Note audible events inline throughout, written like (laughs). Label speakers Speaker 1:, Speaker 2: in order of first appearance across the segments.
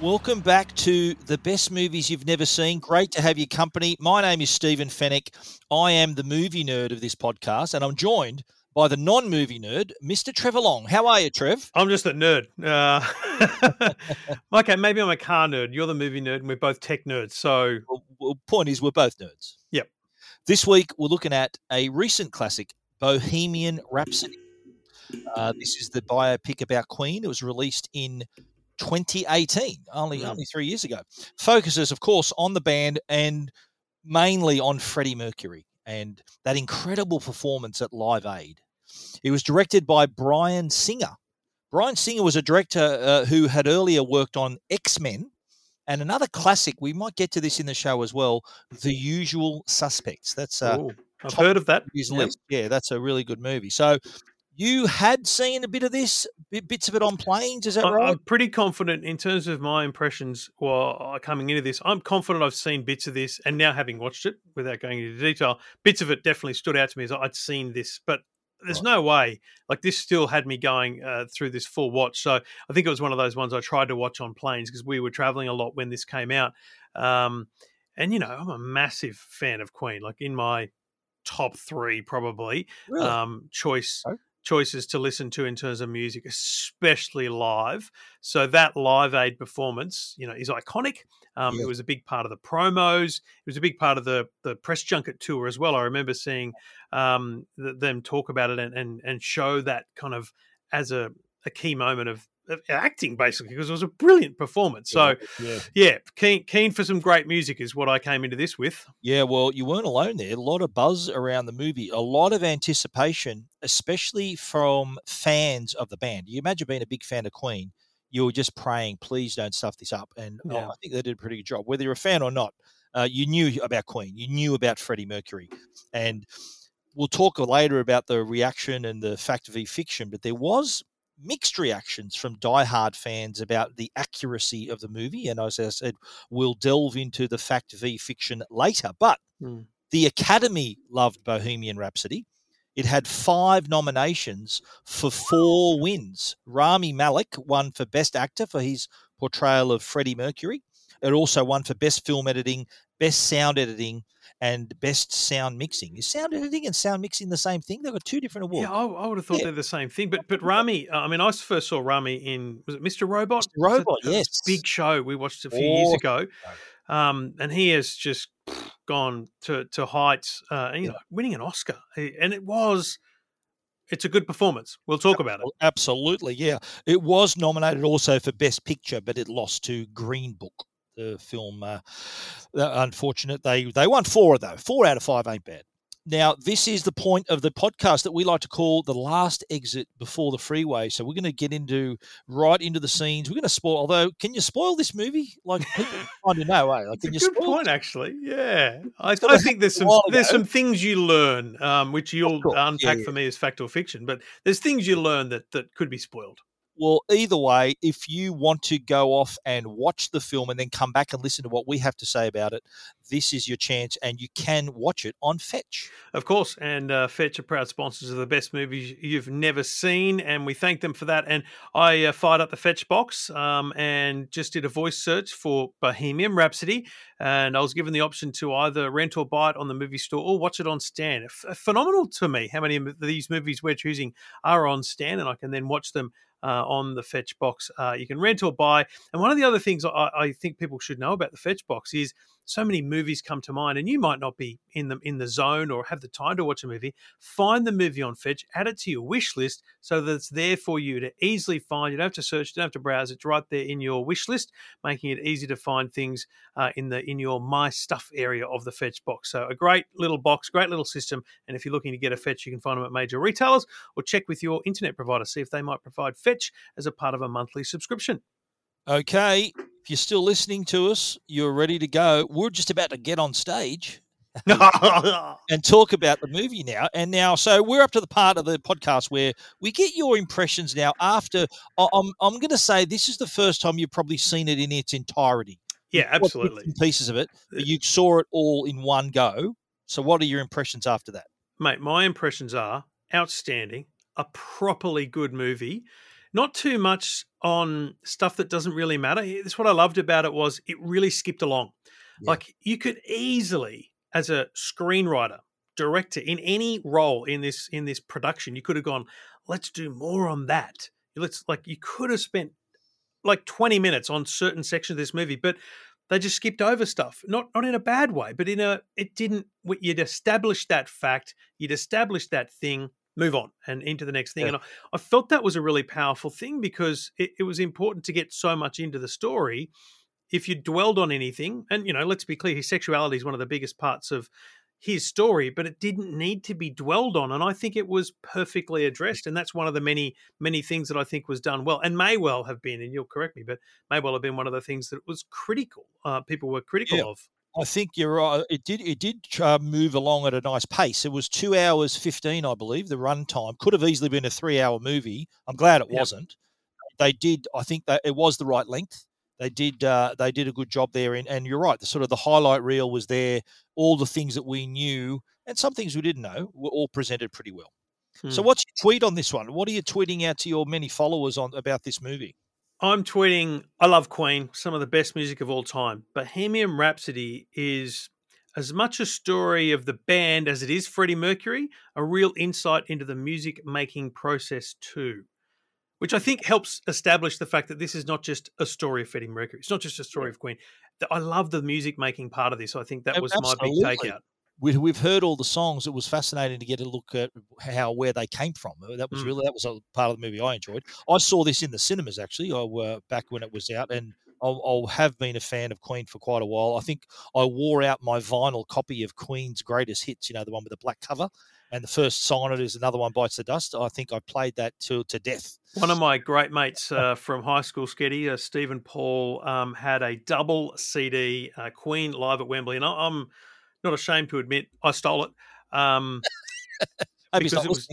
Speaker 1: Welcome back to the best movies you've never seen. Great to have your company. My name is Stephen Fenech. I am the movie nerd of this podcast, and I'm joined by the non-movie nerd, Mr. Trevor Long. How are you, Trev?
Speaker 2: I'm just a nerd. Uh, (laughs) okay, maybe I'm a car nerd. You're the movie nerd, and we're both tech nerds. So,
Speaker 1: Well, well, point is, we're both nerds.
Speaker 2: Yep.
Speaker 1: This week, we're looking at a recent classic, Bohemian Rhapsody. Uh, this is the biopic about Queen. It was released in 2018, only
Speaker 2: Mm.
Speaker 1: only three years ago. Focuses, of course, on the band and mainly on Freddie Mercury and that incredible performance at Live Aid. It was directed by Bryan Singer. Bryan Singer was a director uh, who had earlier worked on X Men and another classic. We might get to this in the show as well. The Usual Suspects. That's uh,
Speaker 2: Ooh, I've heard of that. Yep.
Speaker 1: Yeah, that's a really good movie. So you had seen a bit of this, bits of it on planes. Is that
Speaker 2: I-
Speaker 1: right?
Speaker 2: I'm pretty confident in terms of my impressions while uh, coming into this. I'm confident I've seen bits of this, and now having watched it without going into detail, bits of it definitely stood out to me as I'd seen this, but. There's no way. Like this still had me going uh, through this full watch. So I think it was one of those ones I tried to watch on planes because we were traveling a lot when this came out. Um, and you know, I'm a massive fan of Queen. Like in my top three, probably
Speaker 1: Really?
Speaker 2: um, choice
Speaker 1: Okay.
Speaker 2: Choices to listen to in terms of music, especially live. So that Live Aid performance, you know, is iconic. Um,
Speaker 1: Yeah.
Speaker 2: It was a big part of the promos. It was a big part of the the press junket tour as well. I remember seeing um, them talk about it and, and and show that kind of as a, a key moment of, of acting, basically, because it was a brilliant performance. So
Speaker 1: yeah.
Speaker 2: yeah, keen keen for some great music is what I came into this with.
Speaker 1: Yeah, well, you weren't alone there. A lot of buzz around the movie, a lot of anticipation, especially from fans of the band. You imagine being a big fan of Queen, you were just praying, please don't stuff this up. And oh, I think they did a pretty good job. Whether you're a fan or not, uh, you knew about Queen, you knew about Freddie Mercury. And we'll talk later about the reaction and the fact of v fiction, but there was mixed reactions from diehard fans about the accuracy of the movie. And as I said, we'll delve into the fact v fiction later. But
Speaker 2: Hmm.
Speaker 1: the Academy loved Bohemian Rhapsody. It had five nominations for four wins. Rami Malek won for Best Actor for his portrayal of Freddie Mercury. It also won for Best Film Editing, Best Sound Editing, and Best Sound Mixing. Is sound editing and sound mixing the same thing? They've got two different awards.
Speaker 2: Yeah, I, I would have thought
Speaker 1: Yeah.
Speaker 2: they're the same thing. But but (laughs) Rami, uh, I mean, I first saw Rami in was it Mr. Robot?
Speaker 1: Mr. Robot, yes.
Speaker 2: big show we watched a few years ago, um, and he has just gone to to heights. Uh, you know, winning an Oscar, and it was. It's a good performance. We'll talk about it.
Speaker 1: Absolutely, yeah. It was nominated also for Best Picture, but it lost to Green Book, the film. Uh, unfortunate, they they won four of those. Four out of five ain't bad. Now, this is the point of the podcast that we like to call the last exit before the freeway. So we're going to get into right into the scenes. We're going to spoil. Although, can you spoil this movie? Like people kind of know, eh? Like, can you
Speaker 2: good
Speaker 1: spoil?
Speaker 2: point, actually. Yeah, I, I think there's some there's some things you learn, um, which you'll
Speaker 1: course, yeah,
Speaker 2: unpack
Speaker 1: yeah.
Speaker 2: for me as fact or fiction. But there's things you learn that that could be spoiled.
Speaker 1: Well, either way, if you want to go off and watch the film and then come back and listen to what we have to say about it, this is your chance, and you can watch it on Fetch.
Speaker 2: Of course, and uh, Fetch are proud sponsors of the best movies you've never seen, and we thank them for that. And I uh, fired up the Fetch box um, and just did a voice search for Bohemian Rhapsody, and I was given the option to either rent or buy it on the movie store or watch it on Stan. F- phenomenal to me how many of these movies we're choosing are on Stan, and I can then watch them. Uh, on the Fetch box, uh, you can rent or buy. And one of the other things I, I think people should know about the Fetch box is so many movies come to mind, and you might not be in the in the zone or have the time to watch a movie. Find the movie on Fetch, add it to your wish list so that it's there for you to easily find. You don't have to search, you don't have to browse. It's right there in your wish list, making it easy to find things uh, in the in your My Stuff area of the Fetch box. So a great little box, great little system. And if you're looking to get a Fetch, you can find them at major retailers or check with your internet provider see if they might provide Fetch as a part of a monthly subscription.
Speaker 1: Okay, if you're still listening to us, you're ready to go. We're just about to get on stage (laughs) and talk about the movie now. And now, so we're up to the part of the podcast where we get your impressions now. After I'm, I'm going to say this is the first time you've probably seen it in its entirety.
Speaker 2: yeah, absolutely.
Speaker 1: pieces of it, but uh, you saw it all in one go. So, what are your impressions after that?
Speaker 2: Mate, my impressions are outstanding, a properly good movie. Not too much on stuff that doesn't really matter. That's what I loved about it was it really skipped along.
Speaker 1: Yeah.
Speaker 2: Like you could easily, as a screenwriter, director in any role in this in this production, you could have gone, let's do more on that. Let's like you could have spent like 20 minutes on certain sections of this movie, but they just skipped over stuff. Not not in a bad way, but in a it didn't you'd established that fact, you'd established that thing, move on and into the next thing.
Speaker 1: Yeah.
Speaker 2: And I, I felt that was a really powerful thing because it, it was important to get so much into the story. If you dwelled on anything, and you know, let's be clear, his sexuality is one of the biggest parts of his story, but it didn't need to be dwelled on. And I think it was perfectly addressed. And that's one of the many, many things that I think was done well and may well have been, and you'll correct me, but may well have been one of the things that was critical. Uh, people were critical
Speaker 1: Yeah.
Speaker 2: of.
Speaker 1: I think you're right. It did. It did uh, move along at a nice pace. It was two hours fifteen, I believe. The run time could have easily been a three-hour movie. I'm glad it
Speaker 2: Yep.
Speaker 1: wasn't. They did. I think that it was the right length. They did. Uh, they did a good job there. And, and you're right. The sort of the highlight reel was there. All the things that we knew and some things we didn't know were all presented pretty well. So,
Speaker 2: Hmm.
Speaker 1: what's your tweet on this one? What are you tweeting out to your many followers on about this movie?
Speaker 2: I'm tweeting, I love Queen, some of the best music of all time. Bohemian Rhapsody is as much a story of the band as it is Freddie Mercury, a real insight into the music making process too. Which I think helps establish the fact that this is not just a story of Freddie Mercury. It's not just a story of Queen. I love the music making part of this. I think that was my big
Speaker 1: absolutely.
Speaker 2: takeout.
Speaker 1: We, we've heard all the songs. It was fascinating to get a look at how where they came from. Uh, That was
Speaker 2: Mm.
Speaker 1: really that was a part of the movie I enjoyed. I saw this in the cinemas actually. I uh, back when it was out, and I'll, I'll have been a fan of Queen for quite a while. I think I wore out my vinyl copy of Queen's greatest hits. You know, the one with the black cover, and the first song on it is another one bites the dust. I think I played that to to death.
Speaker 2: One of my great mates uh, from high school, Sketty, uh, Stephen Paul, um, had a double CD uh, Queen live at Wembley, and I- I'm not ashamed to admit I stole it. Um, (laughs) Because it was-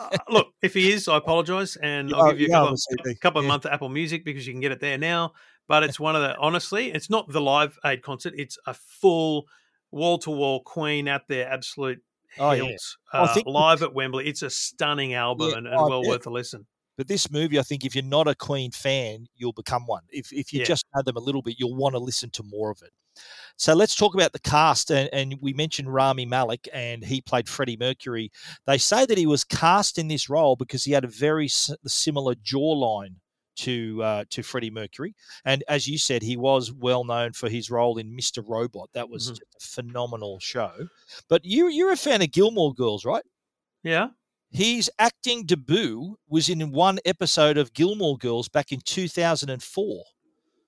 Speaker 2: uh, look, if he is, I apologise, and
Speaker 1: You
Speaker 2: I'll
Speaker 1: are-
Speaker 2: give you a couple, of, couple of
Speaker 1: yeah.
Speaker 2: months of Apple Music because you can get it there now. But it's one of the (laughs) honestly, it's not the Live Aid concert; it's a full wall to wall Queen out there, absolute
Speaker 1: Oh, yeah.
Speaker 2: uh, live at Wembley. It's a stunning album
Speaker 1: Yeah,
Speaker 2: and, and well worth a listen.
Speaker 1: But this movie, I think, if you're not a Queen fan, you'll become one. If if you
Speaker 2: Yeah.
Speaker 1: just know them a little bit, you'll want to listen to more of it. So let's talk about the cast. And, and we mentioned Rami Malek, and he played Freddie Mercury. They say that he was cast in this role because he had a very similar jawline to uh, to Freddie Mercury. And as you said, he was well known for his role in Mr. Robot. That was
Speaker 2: Mhm.
Speaker 1: a phenomenal show. But you you're a fan of Gilmore Girls, right?
Speaker 2: Yeah,
Speaker 1: His acting debut was in one episode of Gilmore Girls back in 2004.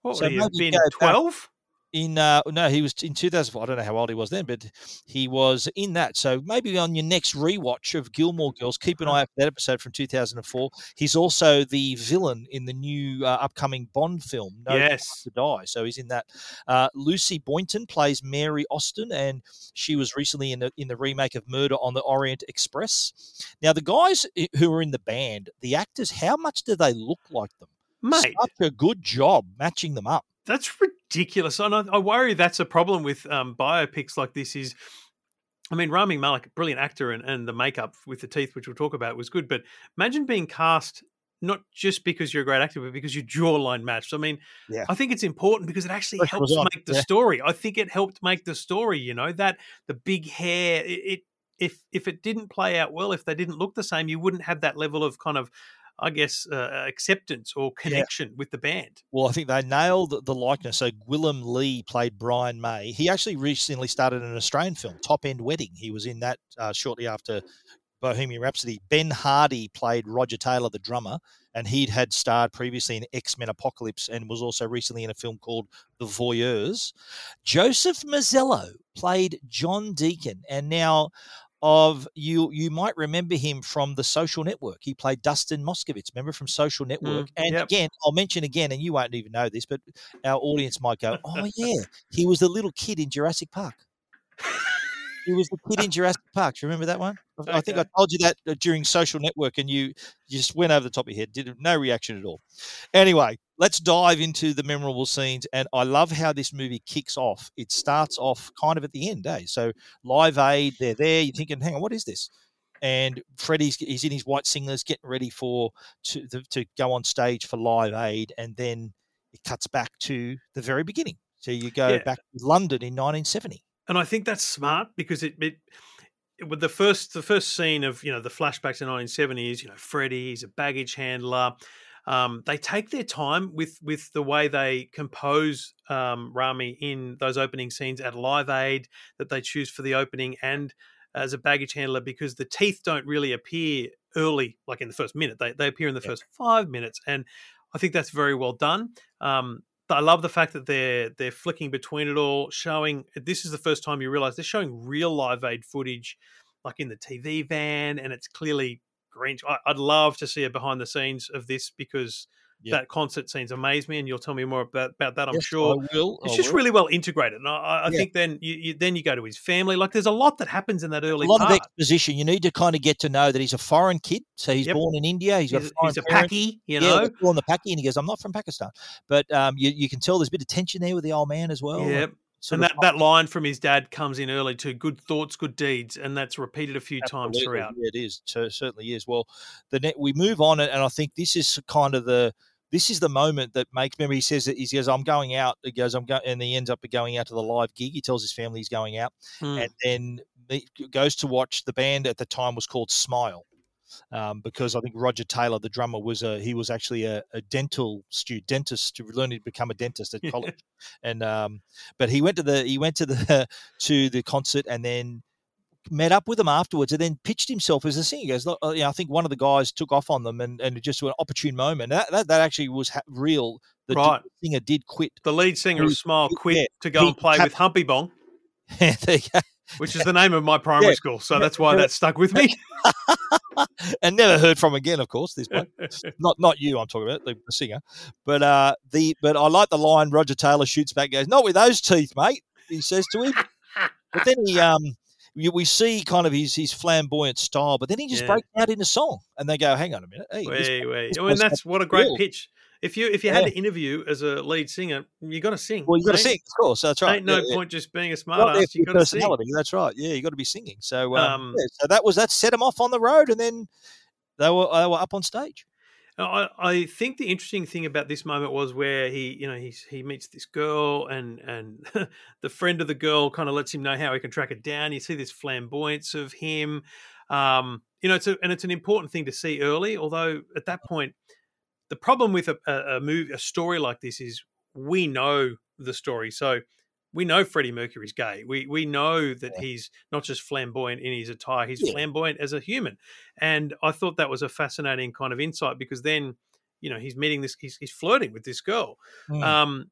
Speaker 2: what
Speaker 1: So
Speaker 2: would he have been? Twelve?
Speaker 1: In uh, no, he was in 2004. I don't know how old he was then, but he was in that. So maybe on your next rewatch of Gilmore Girls, keep an eye out for that episode from 2004. He's also the villain in the new uh, upcoming Bond film, No Time
Speaker 2: Yes.
Speaker 1: to Die. So he's in that. Uh, Lucy Boynton plays Mary Austin, and she was recently in the in the remake of Murder on the Orient Express. Now, the guys who are in the band, the actors, how much do they look like them?
Speaker 2: Mate,
Speaker 1: Such a good job matching them up.
Speaker 2: That's ridiculous. And I, I worry that's a problem with um, biopics like this. Is I mean, Rami Malek, brilliant actor, and, and the makeup with the teeth, which we'll talk about, was good. But imagine being cast not just because you're a great actor, but because your jawline matched. I mean,
Speaker 1: Yeah.
Speaker 2: I think it's important because it actually helps make the
Speaker 1: yeah.
Speaker 2: story. I think it helped make the story. You know that the big hair. It, it if if it didn't play out well, if they didn't look the same, you wouldn't have that level of kind of. I guess uh, acceptance or connection with the band.
Speaker 1: Well, I think they nailed the likeness. So Gwilym Lee played Brian May. He actually recently started an Australian film, Top End Wedding. He was in that uh, shortly after Bohemian Rhapsody. Ben Hardy played Roger Taylor, the drummer, and he'd had starred previously in X Men Apocalypse and was also recently in a film called The Voyeurs. Joseph Mazzello played John Deacon, and now of you you might remember him from the social network. He played dustin moskovitz remember from social hmm, network? And
Speaker 2: yep.
Speaker 1: again i'll mention again and you won't even know this but our audience might go oh yeah he was the little kid in jurassic park he was the kid (laughs) in Jurassic Park. Do you remember that one? I- I think I told you that uh, during social network, and you just went over the top of your head. Did no reaction at all. Anyway, let's dive into the memorable scenes, and I love how this movie kicks off. It starts off kind of at the end, eh? So Live Aid, they're there. You're thinking, hang on, what is this? And Freddie's he's in his white singlets, getting ready for to to, to go on stage for Live Aid, and then it cuts back to the very beginning. So you go
Speaker 2: Yeah.
Speaker 1: back to London in 1970.
Speaker 2: And I think that's smart because it, it, it with the first the first scene of you know the flashbacks in 1970s, you know Freddie, he's a baggage handler. Um, they take their time with with the way they compose um, Rami in those opening scenes at Live Aid that they choose for the opening and as a baggage handler because the teeth don't really appear early, like in the first minute. They they appear in the first five minutes, and I think that's very well done. Um, I love the fact that they're they're flicking between it all, showing. This is the first time you realize they're showing real Live Aid footage, like in the TV van, and it's clearly green. I, I'd love to see a behind the scenes of this because
Speaker 1: Yeah.
Speaker 2: that concert scenes amaze me, and you'll tell me more about, about that. I'm
Speaker 1: Yes,
Speaker 2: sure.
Speaker 1: I will.
Speaker 2: It's
Speaker 1: I
Speaker 2: just
Speaker 1: will.
Speaker 2: really well integrated, and I, I
Speaker 1: Yeah.
Speaker 2: think then you, you then you go to his family. Like there's a lot that happens in that early
Speaker 1: a lot
Speaker 2: part.
Speaker 1: of exposition. You need to kind of get to know that he's a foreign kid. So he's
Speaker 2: Yep.
Speaker 1: born in India. He's
Speaker 2: he's, he's a
Speaker 1: parent.
Speaker 2: packy, you know.
Speaker 1: call him the Paki, and he goes, "I'm not from Pakistan." But um, you, you can tell there's a bit of tension there with the old man as well. and
Speaker 2: Yep.
Speaker 1: sort
Speaker 2: And that, that line from his dad comes in early too. Good thoughts, good deeds, and that's repeated a few times throughout.
Speaker 1: Yeah, it is. So, certainly is. Well, the net, we move on, and and I think this is kind of the this is the moment that makes. Remember, he says that he says, "I'm going out." He goes, "I'm going," and he ends up going out to the live gig. He tells his family he's going out,
Speaker 2: Hmm.
Speaker 1: and then he goes to watch the band at the time was called Smile. Um, because I think Roger Taylor, the drummer, was a he was actually a, a dental student, dentist, to learning to become a dentist at (laughs) college, and um, but he went to the he went to the (laughs) to the concert and then met up with them afterwards and then pitched himself as a singer. He goes, "Look, you know, I think one of the guys took off on them and, and just an opportune moment. That, that, that actually was ha- real. The d-
Speaker 2: Right.
Speaker 1: singer did quit.
Speaker 2: The lead singer of Smile quit
Speaker 1: yeah,
Speaker 2: to go and play
Speaker 1: cap-
Speaker 2: with Humpy Bong, (laughs)
Speaker 1: There you go.
Speaker 2: which is the name of my primary
Speaker 1: Yeah.
Speaker 2: school. So that's why that stuck with me. (laughs)
Speaker 1: and never heard from again, of course. This one, (laughs) not not you. I'm talking about the, the singer, but uh, the but I like the line. Roger Taylor shoots back, goes, "Not with those teeth, mate." He says to him, but then he um. We we see kind of his his flamboyant style, but then he just
Speaker 2: Yeah.
Speaker 1: breaks out into song, and they go, "Hang on a minute, hey, this
Speaker 2: wait, wait.
Speaker 1: this
Speaker 2: mean,
Speaker 1: guy's
Speaker 2: that's what a great
Speaker 1: real.
Speaker 2: pitch. If you if you had
Speaker 1: Yeah.
Speaker 2: to interview as a lead singer, you got to sing.
Speaker 1: Well, you got to sing, of course. That's right.
Speaker 2: Ain't no
Speaker 1: Yeah,
Speaker 2: point just being a smart ass. You got to sing.
Speaker 1: That's right. Yeah, you got to be singing. So, um,
Speaker 2: Um,
Speaker 1: yeah, so that was that set them off on the road, and then they were they were up on stage.
Speaker 2: I, I think the interesting thing about this moment was where he, you know, he's, he meets this girl, and and (laughs) the friend of the girl kind of lets him know how he can track it down. You see this flamboyance of him, um, you know, it's a, and it's an important thing to see early. Although at that point, the problem with a, a, a movie, a story like this is we know the story, so we know Freddie Mercury's gay. We we know that he's not just flamboyant in his attire; he's
Speaker 1: Yeah.
Speaker 2: flamboyant as a human. And I thought that was a fascinating kind of insight because then, you know, he's meeting this, he's, he's flirting with this girl.
Speaker 1: Mm.
Speaker 2: Um,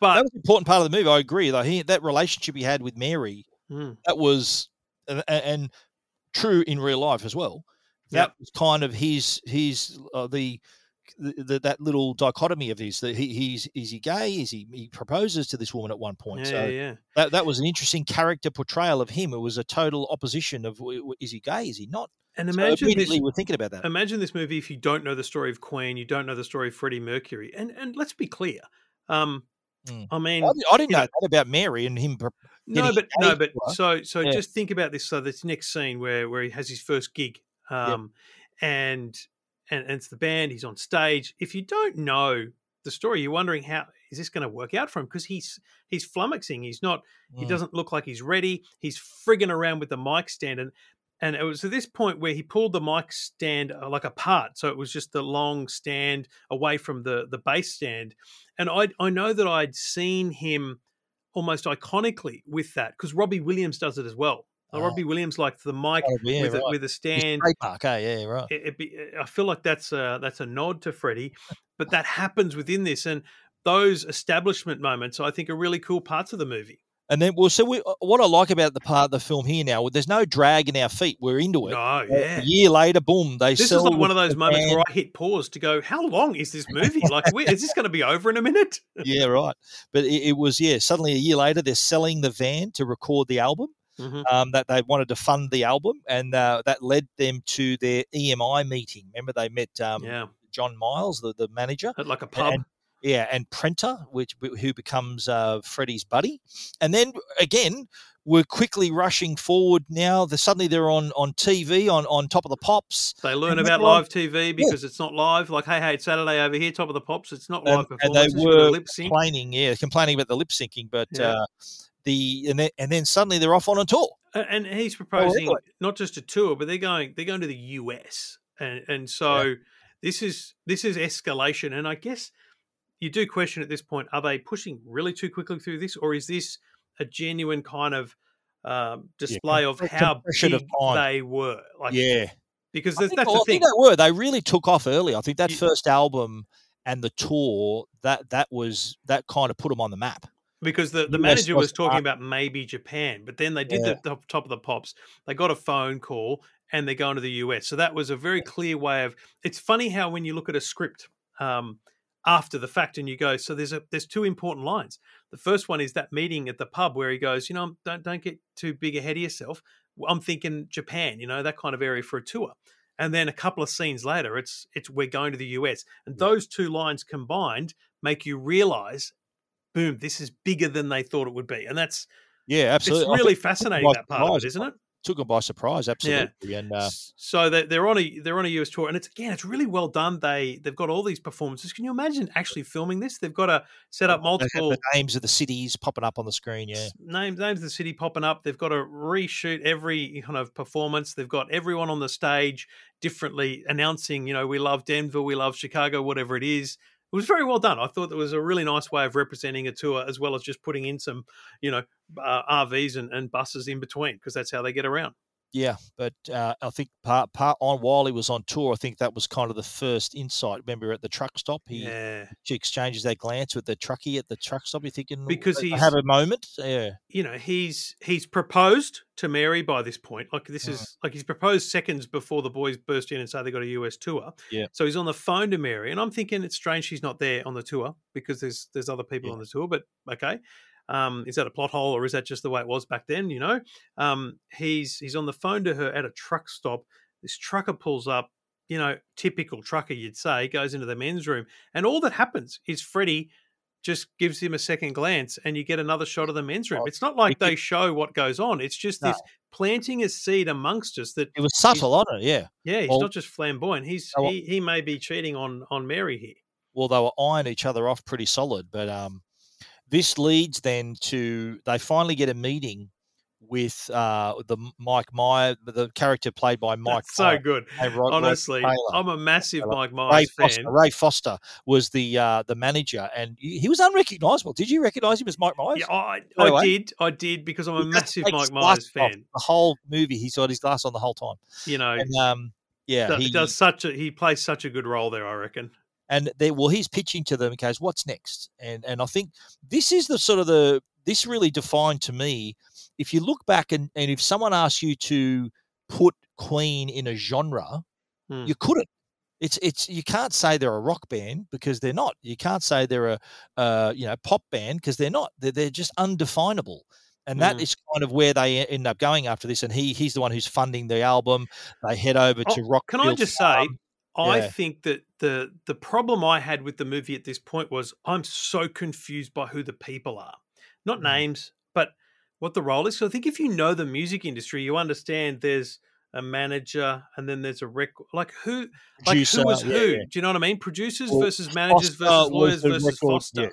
Speaker 2: But
Speaker 1: that was an important part of the movie. I agree. Though he that relationship he had with Mary,
Speaker 2: Mm.
Speaker 1: that was and, and true in real life as well. That
Speaker 2: Yep.
Speaker 1: was kind of his his uh, the, the, the that little dichotomy of his that he, he's is he gay? Is he he proposes to this woman at one point?
Speaker 2: yeah,
Speaker 1: so
Speaker 2: yeah, yeah.
Speaker 1: that that was an interesting character portrayal of him. It was a total opposition of is he gay? Is he not?
Speaker 2: And imagine
Speaker 1: immediately
Speaker 2: this.
Speaker 1: we're thinking about that.
Speaker 2: Imagine this movie if you don't know the story of Queen, you don't know the story of Freddie Mercury, and and let's be clear. Um,
Speaker 1: Mm.
Speaker 2: I mean,
Speaker 1: I, didn't- I didn't know
Speaker 2: know-
Speaker 1: that about Mary and him.
Speaker 2: No, but no, but
Speaker 1: her.
Speaker 2: so so
Speaker 1: Yeah.
Speaker 2: just think about this. So this next scene where where he has his first gig, um, and, and and it's the band. He's on stage. If you don't know the story, you're wondering how is this going to work out for him because he's he's flummoxing. He's not. He
Speaker 1: Mm.
Speaker 2: doesn't look like he's ready. He's frigging around with the mic stand and. And it was at this point where he pulled the mic stand uh, like apart, so it was just the long stand away from the the bass stand. And I I know that I'd seen him almost iconically with that because Robbie Williams does it as well. Uh,
Speaker 1: Ah.
Speaker 2: Robbie Williams likes the mic
Speaker 1: Oh, yeah,
Speaker 2: with a, with a stand.
Speaker 1: trademark, eh? Yeah, right.
Speaker 2: It, it be, I feel like that's a that's a nod to Freddie, but that happens within this, and those establishment moments I think are really cool parts of the movie.
Speaker 1: And then, well, so we, uh, what I like about the part of the film here now, there's no drag in our feet. We're into it.
Speaker 2: No,
Speaker 1: Uh,
Speaker 2: yeah.
Speaker 1: A year later, boom, they
Speaker 2: This is like one of those moments where. I hit pause to go, "How long is this (laughs) movie? Like, where, is this going to be over in a minute?"
Speaker 1: yeah, right. But it, it was, yeah, suddenly a year later, they're selling the van to record the album.
Speaker 2: Mhm.
Speaker 1: Um, that they wanted to fund the album, and uh, that led them to their EMI meeting. Remember, they met um,
Speaker 2: Yeah,
Speaker 1: John Miles, the, the manager,
Speaker 2: at like a pub.
Speaker 1: and, yeah, and Prenter, which who becomes uh, Freddie's buddy, and then again we're quickly rushing forward. Now, suddenly they're on on TV on on top of the pops,
Speaker 2: They learn about
Speaker 1: on-
Speaker 2: live TV because it's not live. Like, hey, hey, it's Saturday over here, top of the pops. It's not
Speaker 1: and,
Speaker 2: live
Speaker 1: and they
Speaker 2: performance. were
Speaker 1: were
Speaker 2: lip sync.
Speaker 1: complaining, yeah, complaining about the lip syncing, but
Speaker 2: Yeah.
Speaker 1: uh, the and then and then suddenly they're off on a tour.
Speaker 2: And he's proposing
Speaker 1: anyway.
Speaker 2: not just a tour, but they're going they're going to the US, and and so this is this is escalation. And I guess you do question at this point: Are they pushing really too quickly through this, or is this a genuine kind of um, display of how big
Speaker 1: of
Speaker 2: they were? Like,
Speaker 1: yeah,
Speaker 2: because that's, that's
Speaker 1: well,
Speaker 2: the thing.
Speaker 1: they were. They really took off early. I think that
Speaker 2: You-
Speaker 1: first album and the tour that that was that kind of put them on the map.
Speaker 2: Because the, the manager was talking about maybe Japan, but then they did
Speaker 1: Yeah.
Speaker 2: the top, top of the pops. They got a phone call and they're going to the US. So that was a very clear way of. It's funny how when you look at a script um, after the fact and you go, so there's a there's two important lines. The first one is that meeting at the pub where he goes, you know, don't don't get too big ahead of yourself. I'm thinking Japan, you know, that kind of area for a tour. And then a couple of scenes later, it's it's we're going to the US, and those two lines combined make you realize boom, this is bigger than they thought it would be. And that's
Speaker 1: Yeah, absolutely.
Speaker 2: it's really
Speaker 1: think it took 'em
Speaker 2: fascinating that part of it, isn't it?
Speaker 1: Took them by surprise, absolutely. Yeah. And uh,
Speaker 2: so they, they're on a they're on a US tour, and it's again it's really well done. They they've got all these performances. Can you imagine actually filming this? They've got to set up multiple
Speaker 1: the names of the cities popping up on the screen. Yeah,
Speaker 2: names names of the city popping up. They've got to reshoot every kind of performance. They've got everyone on the stage differently announcing. You know, we love Denver, we love Chicago, whatever it is. It was very well done. I thought it was a really nice way of representing a tour, as well as just putting in some, you know, uh, RVs and, and buses in between, because that's how they get around.
Speaker 1: Yeah. But uh, I think part part on while he was on tour, I think that was kind of the first insight. Remember at the truck stop, he
Speaker 2: Yeah.
Speaker 1: she exchanges that glance with the truckie at the truck stop. You're thinking
Speaker 2: Because
Speaker 1: he
Speaker 2: he's-
Speaker 1: have a moment. Yeah,
Speaker 2: you know he's he's proposed to Mary by this point. Like this
Speaker 1: Mm.
Speaker 2: is like he's proposed seconds before the boys burst in and say they got a US tour.
Speaker 1: Yeah.
Speaker 2: So he's on the phone to Mary, and I'm thinking it's strange she's not there on the tour because there's there's other people
Speaker 1: Yeah.
Speaker 2: on the tour. But okay, um, is that a plot hole or is that just the way it was back then? You know, um, he's he's on the phone to her at a truck stop. This trucker pulls up. You know, typical trucker, you'd say, goes into the men's room, and all that happens is Freddie just gives him a second glance and you get another shot of the men's room.
Speaker 1: Oh,
Speaker 2: It's not like they show what goes on. It's just
Speaker 1: No.
Speaker 2: this planting a seed amongst us that
Speaker 1: it was subtle on it. Yeah.
Speaker 2: yeah, he's
Speaker 1: Well-
Speaker 2: not just flamboyant. He's he, he may be cheating on on Mary here.
Speaker 1: well, they were eyeing each other off pretty solid. But um, this leads then to they finally get a meeting with uh, the Mike Meyer, the character played by Mike.
Speaker 2: That's so good.
Speaker 1: Rod-
Speaker 2: Honestly. I'm a massive
Speaker 1: Taylor.
Speaker 2: Mike
Speaker 1: Ray
Speaker 2: Myers fan.
Speaker 1: Foster, Ray Foster was the uh, the manager, and he was unrecognizable. Did you recognize him as Mike Myers?
Speaker 2: Yeah, I, I did, I did because I'm a massive Mike Myers fan.
Speaker 1: The whole movie, he's got his glass on the whole time,
Speaker 2: You know,
Speaker 1: and um, yeah, he
Speaker 2: does such a he plays such a good role there. I reckon.
Speaker 1: And they well he's pitching to them and goes what's next? And and i think this is the sort of the this really defined to me if you look back and, and if someone asks you to put queen in a genre
Speaker 2: Hmm.
Speaker 1: you couldn't. It's it's you can't say they're a rock band because they're not. You can't say they're a uh, you know pop band because they're not. They're, they're just undefinable. And that
Speaker 2: Mm.
Speaker 1: is kind of where they end up going after this and he he's the one who's funding the album. They head over to rock
Speaker 2: Oh, Can I just say, I
Speaker 1: Yeah.
Speaker 2: think that the the problem I had with the movie at this point was I'm so confused by who the people are, not
Speaker 1: Mm.
Speaker 2: names, but what the role is. So I think if you know the music industry, you understand there's a manager and then there's a record. Like who, like
Speaker 1: Producer,
Speaker 2: who was who?
Speaker 1: yeah.
Speaker 2: Do you know what I mean? Producers
Speaker 1: Well,
Speaker 2: versus managers
Speaker 1: Foster
Speaker 2: versus lawyers versus
Speaker 1: record-
Speaker 2: Foster.
Speaker 1: yeah.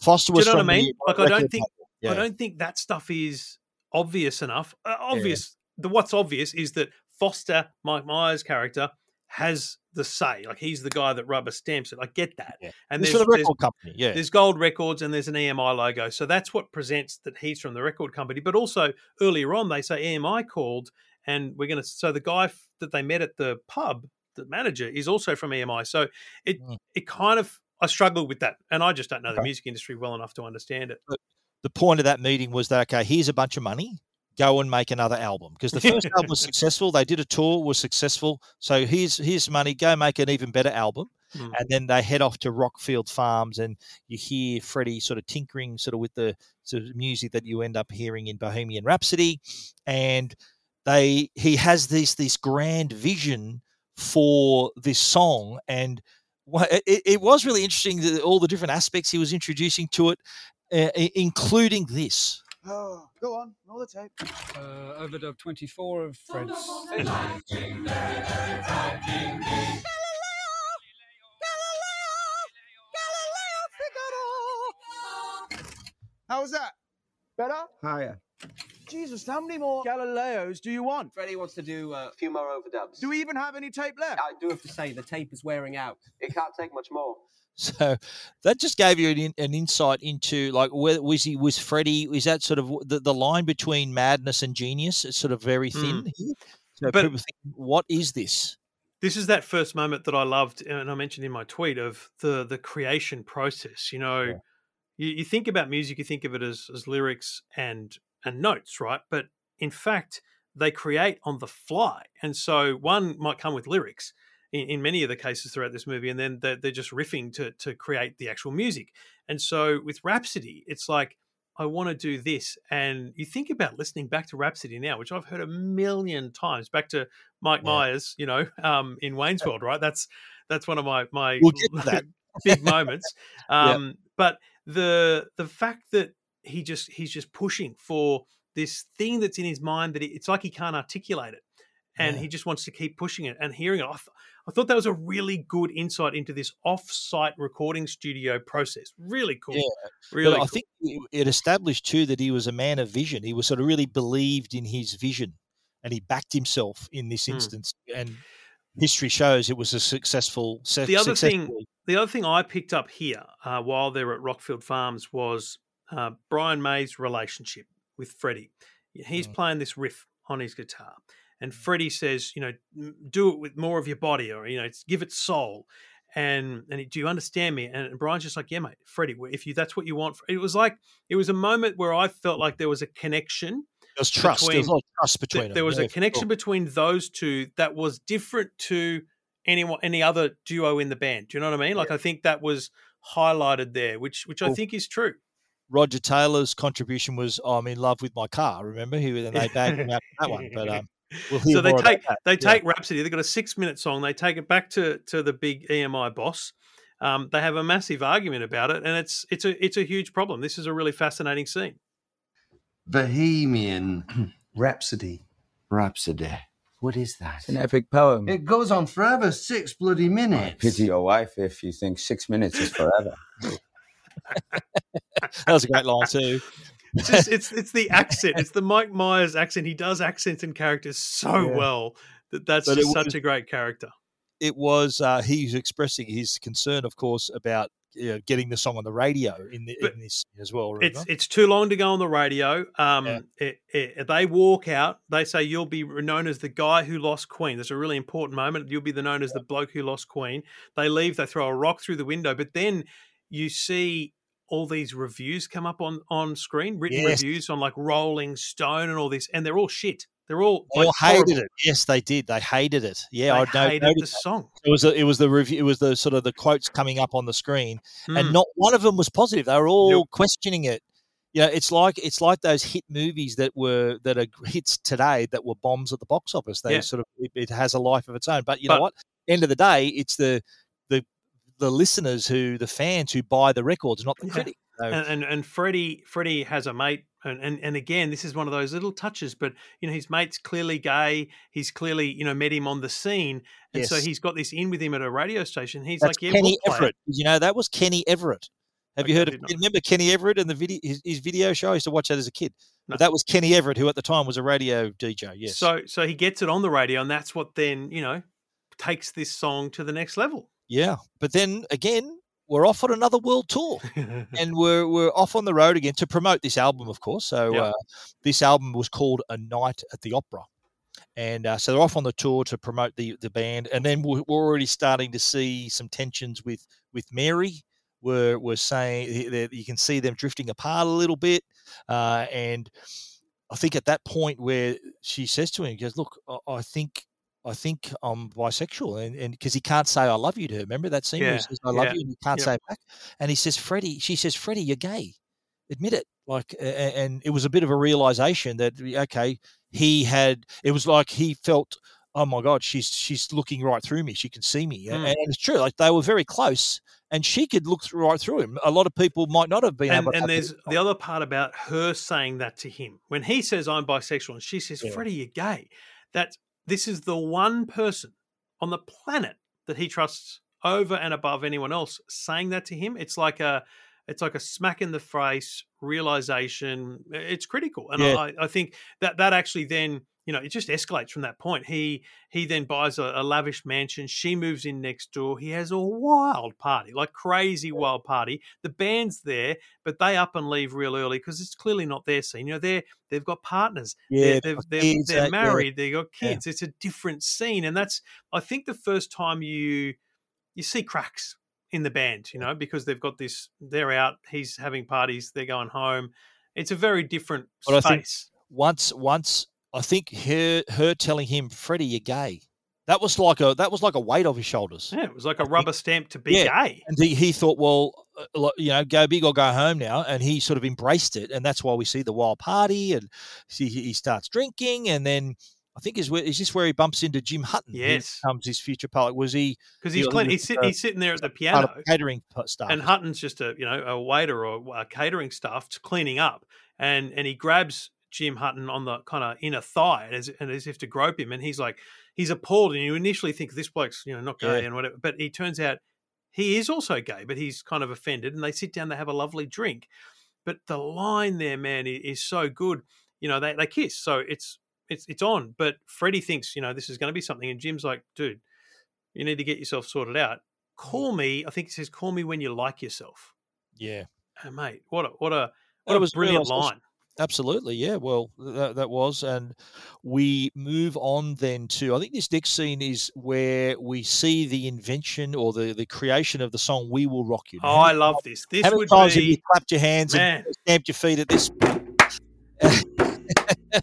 Speaker 1: Foster
Speaker 2: Do
Speaker 1: was
Speaker 2: you know what I mean? Like I don't think.
Speaker 1: Yeah.
Speaker 2: I don't think that stuff is obvious enough. Uh, obvious. The what's obvious is that Foster, Mike Myers' character, has the say. Like he's the guy that rubber stamps it. I get that.
Speaker 1: Yeah.
Speaker 2: And
Speaker 1: It's
Speaker 2: there's,
Speaker 1: the record company yeah
Speaker 2: there's gold records and there's an EMI logo. So that's what presents that he's from the record company. But also earlier on, they say EMI called, and we're going to. So the guy f- that they met at the pub, the manager, is also from EMI. So it
Speaker 1: Mm.
Speaker 2: it kind of I struggle with that, and I just don't know the music industry well enough to understand it.
Speaker 1: the point of that meeting was that okay, here's a bunch of money, go and make another album because the first album was (laughs) successful. They did a tour, was successful. So here's here's money, go make an even better album.
Speaker 2: Mm.
Speaker 1: And then they head off to Rockfield Farms, and you hear Freddie sort of tinkering, sort of with the sort of music that you end up hearing in Bohemian Rhapsody, and they he has this this grand vision for this song and it, it was really interesting that all the different aspects he was introducing to it uh, including this.
Speaker 3: Oh, (sighs) go on, roll the tape.
Speaker 4: Uh, overdub 24 of Fred's.
Speaker 3: How was that? Better?
Speaker 5: Higher.
Speaker 3: Jesus, how many more Galileos do you want?
Speaker 5: Freddie wants to do uh, a few more overdubs.
Speaker 3: Do we even have any tape left?
Speaker 5: I do have to say, the tape is wearing out. (laughs) It can't take much more.
Speaker 1: So that just gave you an, an insight into like where was he was Freddie is that sort of the, the line between madness and genius is sort of very thin mm. here. So
Speaker 2: But-
Speaker 1: people think what is this?
Speaker 2: this is that first moment that I loved, and I mentioned in my tweet of the the creation process. You know, you, you think about music, you think of it as as lyrics and and notes, right? But in fact, they create on the fly, and so one might come with lyrics in, in many of the cases throughout this movie, and then they're, they're just riffing to to create the actual music. And so with Rhapsody, it's like. I want to do this. And you think about listening back to Rhapsody now, which I've heard a million times, back to Mike
Speaker 1: Yeah.
Speaker 2: Myers, you know, um, in Wayne's World, right? That's that's one of my my
Speaker 1: We'll (laughs)
Speaker 2: big moments. (laughs)
Speaker 1: Yeah.
Speaker 2: Um, But the the fact that he just he's just pushing for this thing that's in his mind that he, it's like he can't articulate it, and
Speaker 1: Yeah.
Speaker 2: he just wants to keep pushing it and hearing it. I, th- I thought that was a really good insight into this off-site recording studio process. Really cool.
Speaker 1: Yeah,
Speaker 2: really.
Speaker 1: but I think it- established too that he was a man of vision. He was sort of really believed in his vision, and he backed himself in this
Speaker 2: Hmm.
Speaker 1: instance. And history shows it was a successful. se-
Speaker 2: the other thing the other thing I picked up here uh, while they were at Rockfield Farms was uh, Brian May's relationship with Freddie. He's
Speaker 1: Mm.
Speaker 2: playing this riff on his guitar, and Freddie says, you know, do it with more of your body, or you know, it's- give it soul. And and do you understand me? And Brian's just like, yeah, mate, Freddie, if you that's what you want, it was like it was a moment where I felt like there was a connection
Speaker 1: There was trust. there was a lot of trust between
Speaker 2: th-
Speaker 1: them.
Speaker 2: there was
Speaker 1: yeah,
Speaker 2: a connection between those two that was different to anyone any other duo in the band. Do you know what I mean? Like I think that was highlighted there, which which I think is true.
Speaker 1: Roger Taylor's contribution was "Oh, "I'm in love with my car." Remember, he and they bagged him out that one. But um, we'll
Speaker 2: so they
Speaker 1: more about
Speaker 2: take they
Speaker 1: Yeah.
Speaker 2: take Rhapsody. They've got a six minute song. They take it back to to the big EMI boss. Um, they have a massive argument about it, and it's it's a it's a huge problem. This is a really fascinating scene.
Speaker 6: Bohemian (clears throat)
Speaker 5: Rhapsody.
Speaker 6: Rhapsody. What is that?
Speaker 4: It's an epic poem.
Speaker 6: It goes on forever, six bloody minutes.
Speaker 4: Pity your wife if you think six minutes is forever. (laughs) (laughs)
Speaker 1: That was a great line too.
Speaker 2: It's just, it's it's the accent. It's the Mike Myers accent. He does accents and characters so
Speaker 1: Yeah.
Speaker 2: well that that's
Speaker 1: But
Speaker 2: just such a great character.
Speaker 1: It was uh, he's expressing his concern, of course, about you know, getting the song on the radio in, the, in this as well.
Speaker 2: It's
Speaker 1: remember?
Speaker 2: it's too long to go on the radio. Um, it, it, they walk out. They say you'll be known as the guy who lost Queen. That's a really important moment. You'll be the known as the bloke who lost Queen. They leave. They throw a rock through the window. But then you see all these reviews come up on on screen, written
Speaker 1: Yes.
Speaker 2: reviews on like Rolling Stone and all this, and they're all shit. They're all
Speaker 1: They all
Speaker 2: like,
Speaker 1: hated
Speaker 2: horrible.
Speaker 1: it. Yes, they did. They hated it. Yeah,
Speaker 2: They
Speaker 1: I know.
Speaker 2: hated the song.
Speaker 1: It was a, it was the review. It was the sort of the quotes coming up on the screen,
Speaker 2: Mm.
Speaker 1: and not one of them was positive. They were all questioning it. You know, it's like it's like those hit movies that were that are hits today that were bombs at the box office. They
Speaker 2: Yeah.
Speaker 1: sort of it, it has a life of its own. But you know what? End of the day, it's the the listeners who the fans who buy the records, not the
Speaker 2: Yeah.
Speaker 1: critic. So,
Speaker 2: and, and and Freddie Freddie has a mate and, and and again this is one of those little touches but you know his mate's clearly gay he's clearly you know met him on the scene and so he's got this in with him at a radio station he's
Speaker 1: That's
Speaker 2: like yeah
Speaker 1: Kenny
Speaker 2: we'll play it."
Speaker 1: Everett. You know, that was Kenny Everett. Have you
Speaker 2: Okay, I
Speaker 1: heard of? You remember Kenny Everett and the video his, his video show? I used to watch that as a kid. But that was Kenny Everett, who at the time was a radio DJ. Yes.
Speaker 2: so so he gets it on the radio and that's what then you know takes this song to the next level
Speaker 1: yeah, but then again, we're off on another world tour, (laughs) and we're we're off on the road again to promote this album, of course. So
Speaker 2: Yeah.
Speaker 1: uh, this album was called A Night at the Opera. And uh, so they're off on the tour to promote the, the band, and then we're, we're already starting to see some tensions with with Mary. We're we're saying that you can see them drifting apart a little bit, uh, and I think at that point where she says to him, he "Goes, look, I, I think I think I'm bisexual," and and because he can't say "I love you" to her. Remember that scene where
Speaker 2: Yeah,
Speaker 1: he says "I love
Speaker 2: yeah,
Speaker 1: you" and he can't say it back, and he says, "Freddie," she says, "Freddie, you're gay. Admit it." Like, and it was a bit of a realization that okay, he had. It was like he felt. Oh my God, she's she's looking right through me. She can see me,
Speaker 2: Mm.
Speaker 1: and it's true. Like they were very close, and she could look through, right through him. A lot of people might not have been
Speaker 2: and,
Speaker 1: able.
Speaker 2: and there's the other part about her saying that to him when he says I'm bisexual and she says. Freddie you're gay that this is the one person on the planet that he trusts over and above anyone else saying that to him. It's like a it's like a smack in the face realization it's critical and
Speaker 1: Yeah.
Speaker 2: I, I think that that actually then you know it just escalates from that point he he then buys a, a lavish mansion she moves in next door he has a wild party like crazy wild party the band's there but they up and leave real early because it's clearly not their scene you know they're they've got partners
Speaker 1: Yeah,
Speaker 2: they're,
Speaker 1: they've
Speaker 2: they've,
Speaker 1: got
Speaker 2: they're, they're
Speaker 1: yeah.
Speaker 2: married they got
Speaker 1: Yeah.
Speaker 2: kids it's a different scene and that's i think the first time you you see cracks in the band you know because they've got this they're out he's having parties they're going home it's a very different
Speaker 1: But
Speaker 2: space
Speaker 1: once once I think her her telling him, Freddie, you're gay. That was like a that was like a weight off his shoulders.
Speaker 2: yeah it was like a rubber stamp to be gay
Speaker 1: And he, he thought, well, uh, you know, go big or go home now, and he sort of embraced it, and that's why we see the wild party, and he starts drinking, and then I think is where is this where he bumps into Jim Hutton?
Speaker 2: Yes.
Speaker 1: becomes his future pilot. Was he?
Speaker 2: because he's clean, he's, sit,
Speaker 1: uh,
Speaker 2: he's sitting there at the piano
Speaker 1: catering staff.
Speaker 2: and Hutton's just a you know a waiter or a catering staff cleaning up, and and he grabs Jim Hutton on the kind of inner thigh as and as if to grope him, and he's like he's appalled, and you initially think this bloke's you know not gay
Speaker 1: Yeah.
Speaker 2: and whatever, but he turns out he is also gay, but he's kind of offended, and they sit down, they have a lovely drink, but the line there, man, is so good. You know they they kiss, so it's it's it's on, but Freddie thinks you know this is going to be something, and Jim's like, dude, you need to get yourself sorted out.
Speaker 1: Mm.
Speaker 2: Call me. I think he says, "Call me when you like yourself."
Speaker 1: yeah.
Speaker 2: Oh, mate, what a what a what a
Speaker 1: was
Speaker 2: brilliant line.
Speaker 1: Absolutely, yeah. Well, that, that was, and we move on then to. I think this next scene is where we see the invention or the the creation of the song "We Will Rock You." Now,
Speaker 2: Oh, I love this. This
Speaker 1: how many
Speaker 2: would
Speaker 1: times have you clapped your hands
Speaker 2: man.
Speaker 1: and stamped your feet at this? (laughs) (laughs) (laughs)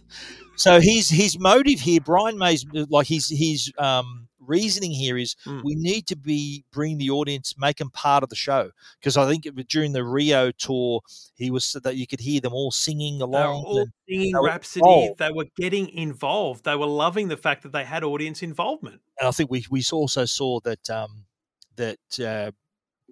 Speaker 1: so his his motive here, Brian May's like his his um, reasoning here is
Speaker 2: Mm.
Speaker 1: we need to be bring the audience, make them part of the show because I think it during the Rio tour he was so that you could hear them all singing
Speaker 2: They were
Speaker 1: along.
Speaker 2: all
Speaker 1: and
Speaker 2: singing
Speaker 1: they were
Speaker 2: Rhapsody. They were getting involved. They were loving the fact that they had audience involvement.
Speaker 1: and I think we we also saw that um, that uh,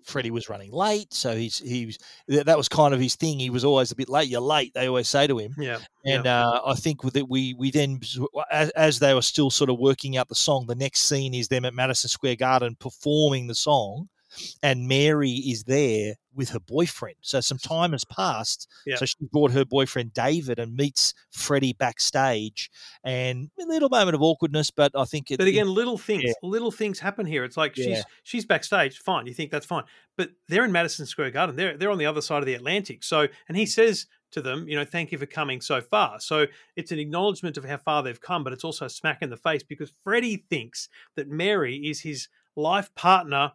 Speaker 1: Freddie was running late, so he's he was that was kind of his thing. He was always a bit late. You're late, they always say to him.
Speaker 2: Yeah,
Speaker 1: And
Speaker 2: yeah.
Speaker 1: uh, I think that we we then as, as they were still sort of working out the song, the next scene is them at Madison Square Garden performing the song. And Mary is there with her boyfriend. So some time has passed. So she brought her boyfriend David and meets Freddie backstage, and a little moment of awkwardness, but I think it.
Speaker 2: But again, little things,
Speaker 1: yeah.
Speaker 2: little things happen here. It's like
Speaker 1: Yeah.
Speaker 2: she's she's backstage, fine. You think that's fine, but they're in Madison Square Garden. They're they're on the other side of the Atlantic. So, and he says to them, you know, thank you for coming so far. So it's an acknowledgement of how far they've come, but it's also a smack in the face because Freddie thinks that Mary is his life partner.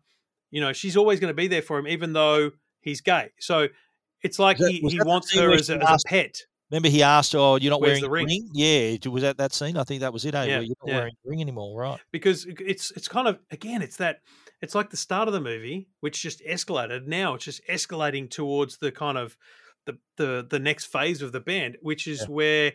Speaker 2: You know, she's always going to be there for him, even though he's gay. So it's like
Speaker 1: that-
Speaker 2: he, he wants her as a, as a pet.
Speaker 1: Remember, he asked, "Oh, you're not
Speaker 2: Where's
Speaker 1: wearing
Speaker 2: the ring?
Speaker 1: ring?" Yeah, was that that scene? I think that was it. Eh?
Speaker 2: Yeah,
Speaker 1: where you're not
Speaker 2: yeah.
Speaker 1: wearing ring anymore, right?
Speaker 2: because it's it's kind of again it's that it's like the start of the movie which just escalated now it's just escalating towards the kind of the the the next phase of the band which is
Speaker 1: Yeah.
Speaker 2: where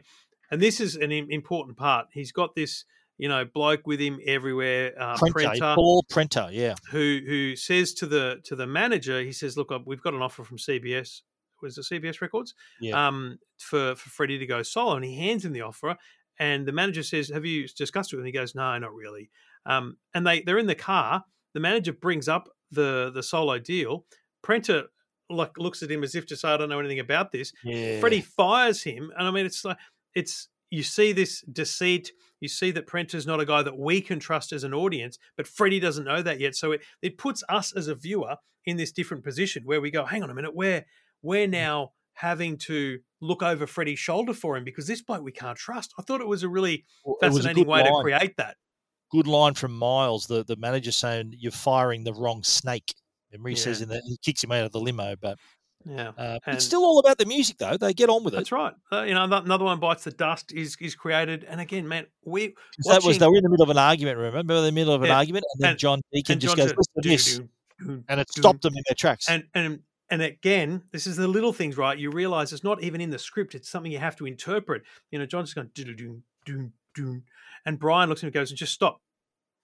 Speaker 2: and this is an important part he's got this you know bloke with him everywhere uh,
Speaker 1: Prenter,
Speaker 2: Prenter,
Speaker 1: Paul Prenter, yeah.
Speaker 2: who who says to the to the manager he says look we've got an offer from CBS was it CBS Records?
Speaker 1: Yeah.
Speaker 2: um for for Freddie to go solo and he hands him the offer and the manager says have you discussed it and he goes no not really. Um and they they're in the car. The manager brings up the the solo deal. Prenter like looks at him as if to say I don't know anything about this.
Speaker 1: Yeah.
Speaker 2: Freddie fires him and I mean it's like it's you see this deceit you see that Prenter's not a guy that we can trust as an audience but Freddie doesn't know that yet so it, it puts us as a viewer in this different position where we go hang on a minute we're we're mm. now having to look over Freddie's shoulder for him because this bloke we can't trust. I thought it was a really
Speaker 1: Well, a
Speaker 2: fascinating
Speaker 1: good
Speaker 2: way to
Speaker 1: line.
Speaker 2: create that.
Speaker 1: Good line from Miles, the the manager saying you're firing the wrong snake. Remember he says in that he kicks him out of the limo, but
Speaker 2: Yeah,
Speaker 1: uh, it's still all about the music though. They get on with it.
Speaker 2: That's right. Uh, you know, another one bites the dust is is created, and again, man, we
Speaker 1: 'Cause That was they were in the middle of an argument. Remember, they were in the middle of an
Speaker 2: Yeah,
Speaker 1: argument, and then
Speaker 2: and-
Speaker 1: John Deacon
Speaker 2: and
Speaker 1: just
Speaker 2: John
Speaker 1: goes,
Speaker 2: said,
Speaker 1: "Listen to this," and it stopped them in their tracks.
Speaker 2: And and and again, this is the little things, right? You realize it's not even in the script; it's something you have to interpret. You know, John's just going do do do do do, and Brian looks at him and goes, "Just stop.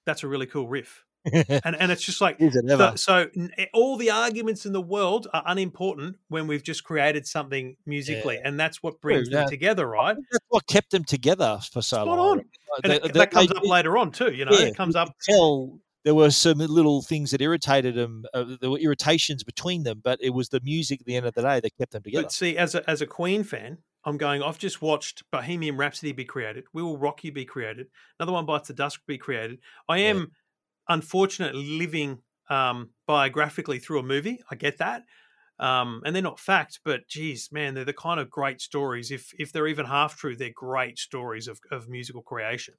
Speaker 2: That's a really cool riff." (laughs) and and it's just like
Speaker 1: it
Speaker 2: so, so n- eh, all the arguments in the world are unimportant when we've just created something musically, and that's what brings them
Speaker 1: yeah.
Speaker 2: together, right?
Speaker 1: That's what kept them together for so
Speaker 2: Spot
Speaker 1: long.
Speaker 2: on. And
Speaker 1: they-
Speaker 2: it,
Speaker 1: they-
Speaker 2: that comes
Speaker 1: they
Speaker 2: up later on too. You know,
Speaker 1: Yeah,
Speaker 2: it comes up.
Speaker 1: Tell there were some little things that irritated them. Uh, there were irritations between them, but it was the music at the end of the day that kept them together.
Speaker 2: But see, as a as a Queen fan, I'm going. I've just watched Bohemian Rhapsody be created. We Will Rock You be created. Another one bites the dust be created. I am unfortunately living um, biographically through a movie. I get that, um, and they're not fact, but geez, man, they're the kind of great stories. If if they're even half true, they're great stories of of musical creation.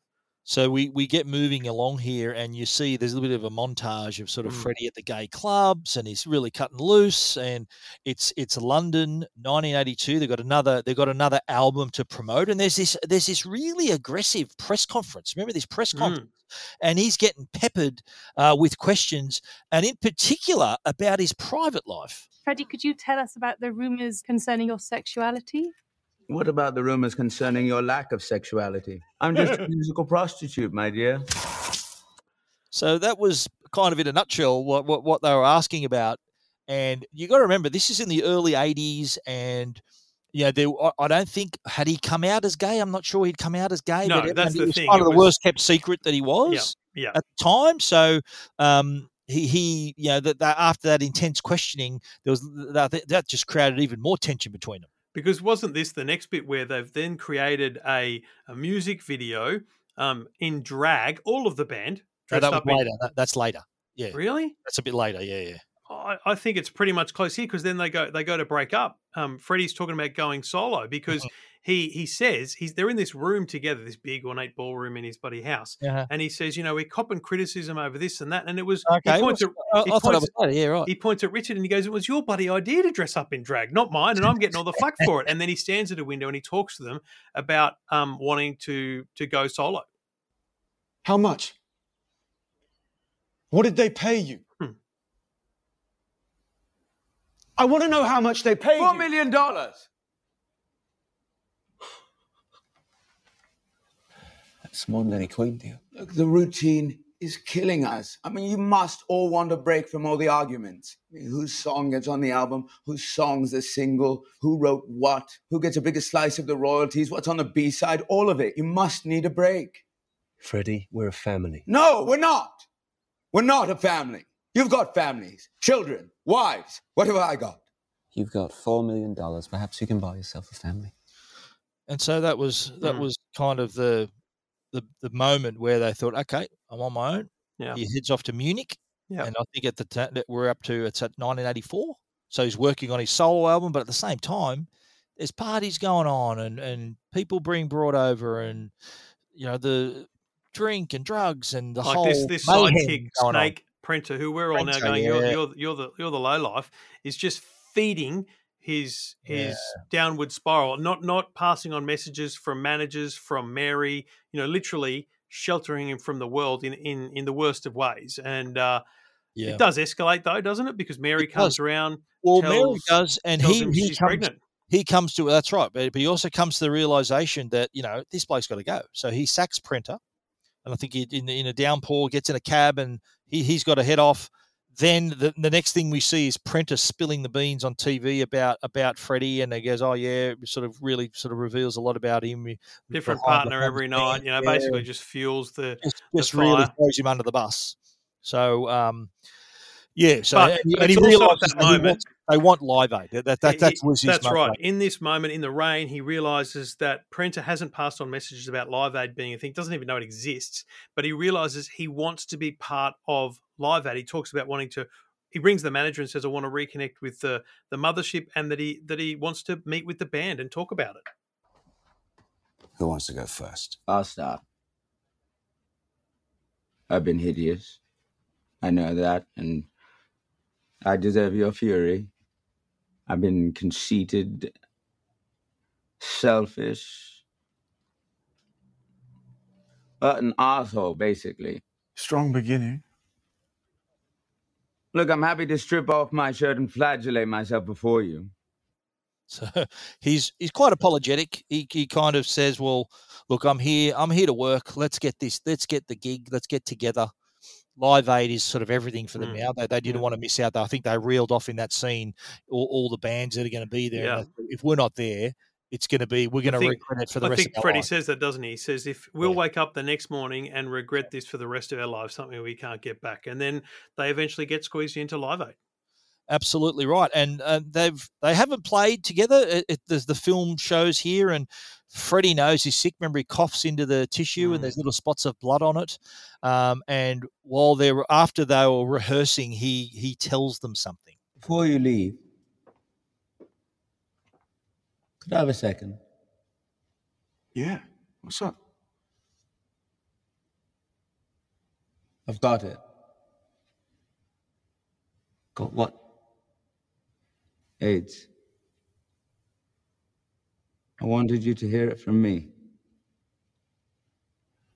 Speaker 1: So we, we get moving along here, and you see there's a little bit of a montage of sort of
Speaker 2: Mm.
Speaker 1: Freddie at the gay clubs, and he's really cutting loose. And it's it's London, 1982. They've got another they've got another album to promote, and there's this there's this really aggressive press conference. Remember this press
Speaker 2: Mm.
Speaker 1: Conference, and he's getting peppered uh, with questions, and in particular about his private life.
Speaker 7: Freddie, could you tell us about the rumours concerning your sexuality?
Speaker 4: What about the rumors concerning your lack of sexuality? I'm just a (laughs) musical prostitute, my dear.
Speaker 1: So that was kind of in a nutshell what, what, what they were asking about. And you got to remember, this is in the early 80s. And, you know, there, I- don't think, had he come out as gay? I'm not sure he'd come out as gay.
Speaker 2: No,
Speaker 1: but
Speaker 2: that's
Speaker 1: it
Speaker 2: the
Speaker 1: was
Speaker 2: thing,
Speaker 1: kind
Speaker 2: it
Speaker 1: of the
Speaker 2: was-
Speaker 1: worst kept secret that he was
Speaker 2: yeah.
Speaker 1: at the time. So, um, he, he, you know, that, that after that intense questioning, there was that, that just created even more tension between them.
Speaker 2: Because wasn't this the next bit where they've then created a, a music video um, in drag, all of the band
Speaker 1: No, that was
Speaker 2: up in-
Speaker 1: later. That, that's later. Yeah.
Speaker 2: Really?
Speaker 1: That's a bit later. Yeah, yeah.
Speaker 2: I, I think it's pretty much close here because then they go they go to break up. Um, Freddie's talking about going solo because
Speaker 1: Mm-hmm.
Speaker 2: he he says he's they're in this room together, this big ornate ballroom in his buddy house,
Speaker 1: Uh-huh.
Speaker 2: and he says, you know, we're copping criticism over this and that, and it was
Speaker 1: Okay,
Speaker 2: he points
Speaker 1: well,
Speaker 2: at,
Speaker 1: I-
Speaker 2: he
Speaker 1: I it
Speaker 2: points
Speaker 1: was yeah, right.
Speaker 2: He points at Richard and he goes, it was your buddy idea to dress up in drag, not mine, and I'm getting all the flack for it. And then he stands at a window and he talks to them about um, wanting to to go solo.
Speaker 8: How much? What did they pay you?
Speaker 2: Hmm.
Speaker 8: I want to know how much they paid
Speaker 6: Four million dollars.
Speaker 4: That's more than any Queen deal.
Speaker 6: Look, the routine is killing us. I mean, you must all want a break from all the arguments. I mean, whose song gets on the album? Whose song's the single? Who wrote what? Who gets a bigger slice of the royalties? What's on the B side? All of it. You must need a break.
Speaker 5: Freddie, we're a family.
Speaker 6: No, we're not. We're not a family. You've got families, children, wives. What have I got?
Speaker 9: You've got four million dollars. Perhaps you can buy yourself a family.
Speaker 1: And so that was that
Speaker 2: Mm.
Speaker 1: was kind of the the the moment where they thought, okay, I'm on my own.
Speaker 2: Yeah.
Speaker 1: He heads off to Munich,
Speaker 2: Yeah.
Speaker 1: and I think at the ta- that we're up to it's at 1984. So he's working on his solo album, but at the same time, there's parties going on, and and people being brought over, and you know the drink and drugs and the
Speaker 2: like
Speaker 1: whole
Speaker 2: this this sidekick
Speaker 1: going on.
Speaker 2: snake Prenter who we're all now going you're, you're you're the you're the low life is just feeding his his
Speaker 1: Yeah.
Speaker 2: downward spiral not not passing on messages from managers from Mary you know literally sheltering him from the world in in in the worst of ways and uh
Speaker 1: Yeah.
Speaker 2: it does escalate though doesn't it because Mary
Speaker 1: It
Speaker 2: comes
Speaker 1: does.
Speaker 2: around
Speaker 1: Well, Mary does, and he he
Speaker 2: she's
Speaker 1: comes,
Speaker 2: pregnant
Speaker 1: he comes to that's right, but, but he also comes to the realization that you know this bloke's got to go. So he sacks Prenter, and I think he in in a downpour gets in a cab and he he's got to head off. Then the, the next thing we see is Prenter's spilling the beans on TV about about Freddie, and he goes, "Oh yeah," sort of really sort of reveals a lot about him.
Speaker 2: different partner every night you know
Speaker 1: Yeah.
Speaker 2: basically just fuels the
Speaker 1: just,
Speaker 2: the
Speaker 1: just really throws him under the bus. So um, yeah, so
Speaker 2: But-
Speaker 1: and he,
Speaker 2: but
Speaker 1: and he realizes
Speaker 2: that
Speaker 1: that
Speaker 2: moment-
Speaker 1: they want Live Aid. That, that, that that's
Speaker 2: he-
Speaker 1: Lizzie's
Speaker 2: that's right.
Speaker 1: motivation.
Speaker 2: In this moment, in the rain, he realizes that Prenter hasn't passed on messages about Live Aid being a thing. Doesn't even know it exists, but he realizes he wants to be part of Live Aid. He talks about wanting to. He brings the manager and says, "I want to reconnect with the the mothership," and that he that he wants to meet with the band and talk about it.
Speaker 10: Who wants to go first?
Speaker 4: I'll start. I've been hideous. I know that, and I deserve your fury. I've been conceited, selfish, but an asshole, basically.
Speaker 10: Strong beginning.
Speaker 4: Look, I'm happy to strip off my shirt and flagellate myself before you.
Speaker 1: So (laughs) he's he's quite apologetic. He he kind of says, "Well, look, I'm here. I'm here to work. Let's get this. Let's get the gig. Let's get together." Live Aid is sort of everything for them
Speaker 2: Mm.
Speaker 1: now. They, they didn't
Speaker 2: Yeah.
Speaker 1: want to miss out. I think they reeled off in that scene all, all the bands that are going to be there.
Speaker 2: Yeah.
Speaker 1: If we're not there, it's going to be we're going
Speaker 2: I
Speaker 1: to
Speaker 2: think-
Speaker 1: regret it for the
Speaker 2: I
Speaker 1: rest
Speaker 2: think
Speaker 1: of our
Speaker 2: Freddie
Speaker 1: life.
Speaker 2: says that, doesn't he? He says, "If we'll wake up the next morning and regret this for the rest of our lives, something we can't get back," and then they eventually get squeezed into Live Aid.
Speaker 1: Absolutely right, and uh, they've they haven't played together. It, it, there's the film shows here, and Freddie knows he's sick. Remember, he coughs into the tissue,
Speaker 2: Mm.
Speaker 1: and there's little spots of blood on it. Um, and while they were after they were rehearsing, he he tells them something.
Speaker 4: Before you leave, could I have a second?
Speaker 10: Yeah. What's up?
Speaker 4: I've got it.
Speaker 9: Got what?
Speaker 4: AIDS. I wanted you to hear it from me.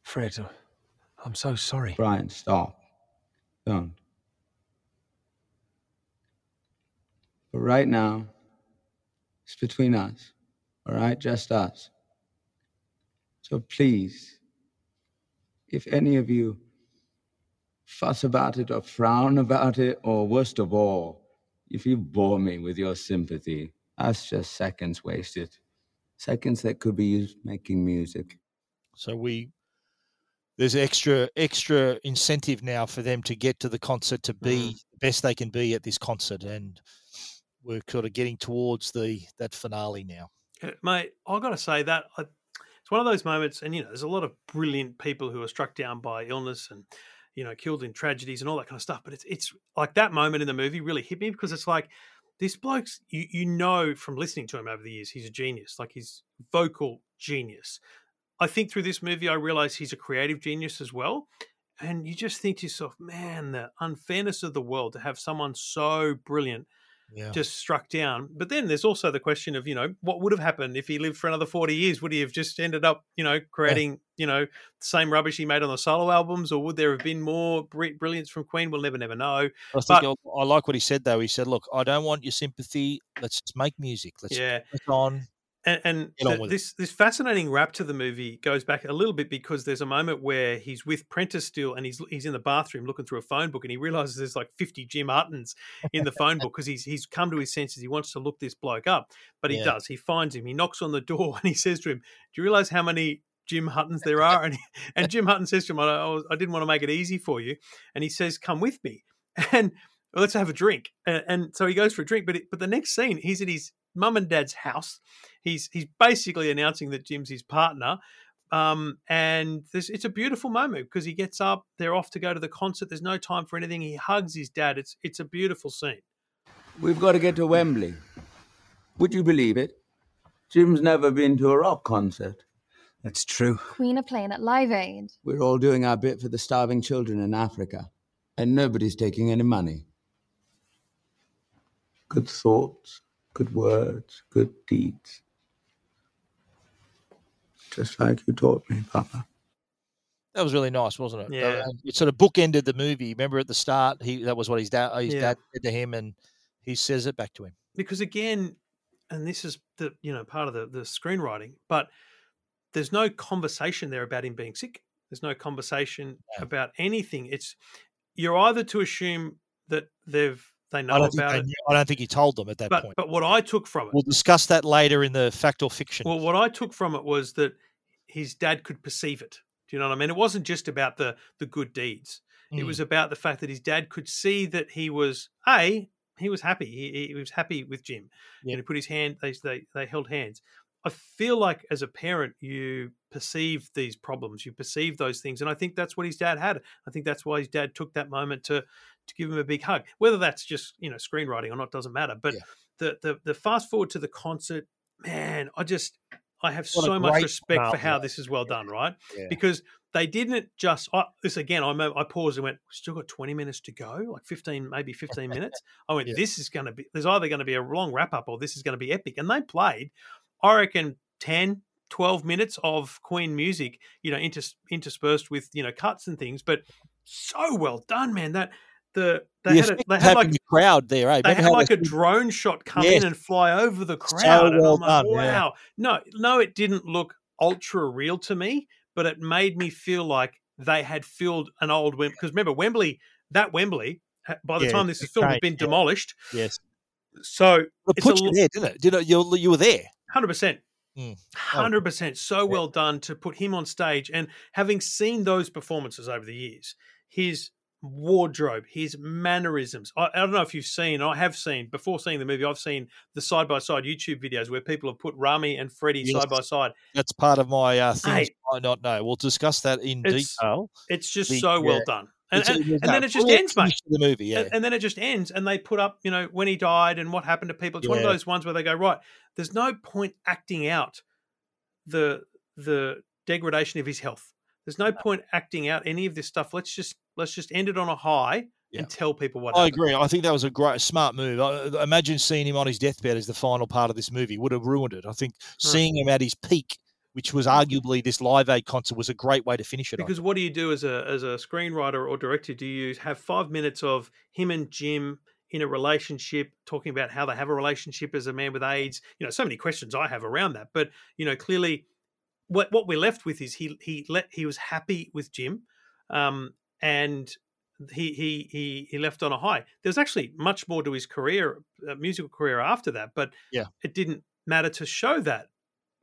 Speaker 10: Fred, I'm so sorry.
Speaker 4: Brian, stop. Don't. But right now, it's between us. All right? Just us. So please, if any of you fuss about it or frown about it, or worst of all, if you bore me with your sympathy, that's just seconds wasted. Seconds that could be used making music.
Speaker 1: So we there's extra extra incentive now for them to get to the concert to be the best they can be at this concert, and we're sort of getting towards the that finale now.
Speaker 2: Uh, mate, I've got to say that I, it's one of those moments, and you know, there's a lot of brilliant people who are struck down by illness and you know, killed in tragedies and all that kind of stuff. But it's it's like that moment in the movie really hit me because it's like this bloke's you you know from listening to him over the years, he's a genius, like he's vocal genius. I think through this movie, I realize he's a creative genius as well. And you just think to yourself, man, the unfairness of the world to have someone so brilliant
Speaker 1: Yeah.
Speaker 2: just struck down. But then there's also the question of, you know, what would have happened if he lived for another 40 years? Would he have just ended up, you know, creating, you know, the same rubbish he made on the solo albums? Or would there have been more bri- brilliance from Queen? We'll never, never know.
Speaker 1: I think
Speaker 2: But
Speaker 1: I, I like what he said though. He said, "Look, I don't want your sympathy. Let's just make music. Let's
Speaker 2: Yeah.
Speaker 1: on."
Speaker 2: And, and the- this this fascinating wrap to the movie goes back a little bit because there's a moment where he's with Prentice still and he's he's in the bathroom looking through a phone book and he realizes there's like 50 Jim Huttons in the phone book because he's he's come to his senses he wants to look this bloke up but he
Speaker 1: Yeah.
Speaker 2: does he finds him he knocks on the door (laughs) and he says to him do you realize how many Jim Huttons there are and he, and Jim Hutton says to him I, was- I didn't want to make it easy for you and he says come with me (laughs) and well, let's have a drink. And, and so he goes for a drink. But it, but the next scene, he's at his mum and dad's house. He's he's basically announcing that Jim's his partner. Um, and this, it's a beautiful moment because he gets up. They're off to go to the concert. There's no time for anything. He hugs his dad. It's it's a beautiful scene.
Speaker 4: We've got to get to Wembley. Would you believe it? Jim's never been to a rock concert.
Speaker 11: That's true.
Speaker 12: Queen are playing at Live Aid.
Speaker 4: We're all doing our bit for the starving children in Africa, and nobody's taking any money. Good thoughts, good words, good deeds. Just like you taught me, Papa.
Speaker 1: That was really nice, wasn't it?
Speaker 2: Yeah.
Speaker 1: Uh, It sort of bookended the movie. Remember at the start, he that was what his dad his
Speaker 2: Yeah.
Speaker 1: dad said to him, and he says it back to him.
Speaker 2: because again, and this is the you know part of the the screenwriting, but there's no conversation there about him being sick. There's no conversation about anything. It's you're either to assume that they've they know
Speaker 1: I don't, think
Speaker 2: about
Speaker 1: they
Speaker 2: it,
Speaker 1: I don't think he told them at that
Speaker 2: but
Speaker 1: point.
Speaker 2: but what I took from it,
Speaker 1: We'll discuss that later in the fact or fiction.
Speaker 2: well, what I took from it was that his dad could perceive it. Do you know what I mean? It wasn't just about the the good deeds. It
Speaker 1: Mm.
Speaker 2: was about the fact that his dad could see that he was a he was happy. He, he was happy with Jim.
Speaker 1: Yeah.
Speaker 2: And he put his hand. They they they held hands. I feel like as a parent, you perceive these problems, you perceive those things, and I think that's what his dad had. I think that's why his dad took that moment to to give him a big hug. Whether that's just you know screenwriting or not doesn't matter. But the the the fast forward to the concert, man, I just I have
Speaker 1: What
Speaker 2: so much respect for how this is well done, right?
Speaker 1: Yeah.
Speaker 2: Because they didn't just I, this again. I I paused and went, still got twenty minutes to go, like fifteen, maybe fifteen minutes." I went, (laughs)
Speaker 1: Yeah.
Speaker 2: "This is going to be. There's either going to be a long wrap up or this is going to be epic." And they played, I reckon, 10, 12 minutes of Queen music, you know, inters- interspersed with you know cuts and things, but so well done, man. That the they
Speaker 1: the
Speaker 2: had a, they had like
Speaker 1: the crowd there, eh?
Speaker 2: they had like a drone shot come
Speaker 1: Yes.
Speaker 2: in and fly over the
Speaker 1: So
Speaker 2: crowd. and
Speaker 1: well
Speaker 2: like,
Speaker 1: done, yeah.
Speaker 2: wow. No, no, it didn't look ultra real to me, but it made me feel like they had filled an old Wembley. Because remember, Wembley, that Wembley, by the
Speaker 1: Yeah,
Speaker 2: time this is
Speaker 1: it
Speaker 2: filmed, had been
Speaker 1: yeah.
Speaker 2: demolished.
Speaker 1: Yes.
Speaker 2: So
Speaker 1: It
Speaker 2: it's a
Speaker 1: put you
Speaker 2: l-
Speaker 1: there, didn't it? Did it? You, you were there.
Speaker 2: Hundred percent.
Speaker 1: Mm.
Speaker 2: Hundred percent. So well done to put him on stage, and having seen those performances over the years, his wardrobe, his mannerisms. I, I don't know if you've seen. I have seen before seeing the movie. I've seen the side by side YouTube videos where people have put Rami and Freddie
Speaker 1: Yes.
Speaker 2: side by side.
Speaker 1: That's part of my uh, things
Speaker 2: Hey.
Speaker 1: I might not know. We'll discuss that in
Speaker 2: It's-
Speaker 1: detail.
Speaker 2: It's just
Speaker 1: The-
Speaker 2: so well
Speaker 1: yeah.
Speaker 2: done. And, and, and then it just ends, mate.
Speaker 1: The movie, yeah.
Speaker 2: And, and then it just ends, and they put up, you know, when he died and what happened to people. It's one of those ones where they go, right, there's no point acting out the the degradation of his health. There's no point acting out any of this stuff. Let's just let's just end it on a high and tell people what
Speaker 1: I
Speaker 2: happened.
Speaker 1: agree. I think that was a great, smart move. I, imagine seeing him on his deathbed as the final part of this movie would have ruined it. I think seeing him at his peak, which was arguably this Live Aid concert, was a great way to finish it.
Speaker 2: Because what do you do as a as a screenwriter or director? Do you have five minutes of him and Jim in a relationship, talking about how they have a relationship as a man with AIDS? You know, so many questions I have around that. But you know, clearly, what what we're left with is he he let he was happy with Jim, um, and he he he he left on a high. There's actually much more to his career, uh, musical career after that, but
Speaker 1: Yeah.
Speaker 2: it didn't matter to show that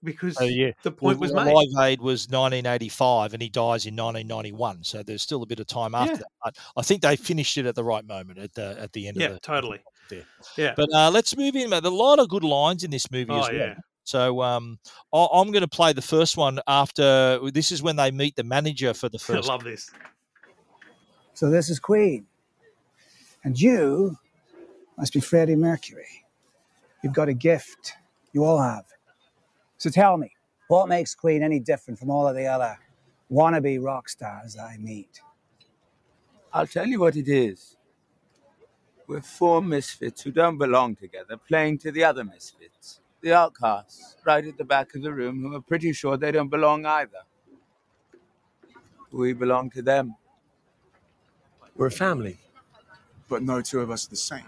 Speaker 2: because
Speaker 1: Oh, yeah.
Speaker 2: the point
Speaker 1: Well,
Speaker 2: was made.
Speaker 1: Live Aid was 1985 and he dies in 1991. So there's still a bit of time after
Speaker 2: Yeah.
Speaker 1: that. But I think they finished it at the right moment at the at the end
Speaker 2: Yeah,
Speaker 1: of the
Speaker 2: totally.
Speaker 1: there.
Speaker 2: Yeah.
Speaker 1: But uh, let's move in. There's a lot of good lines in this movie
Speaker 2: Oh,
Speaker 1: as well.
Speaker 2: yeah.
Speaker 1: So um, I- I'm going to play the first one after. This is when they meet the manager for the (laughs)
Speaker 2: I
Speaker 1: first.
Speaker 2: love this.
Speaker 13: So this is Queen. And you must be Freddie Mercury. You've got a gift. You all have. So tell me, what makes Queen any different from all of the other wannabe rock stars I meet?
Speaker 4: I'll tell you what it is. We're four misfits who don't belong together, playing to the other misfits, the outcasts, right at the back of the room, who are pretty sure they don't belong either. We belong to them.
Speaker 11: We're a family.
Speaker 3: But no two of us are the same.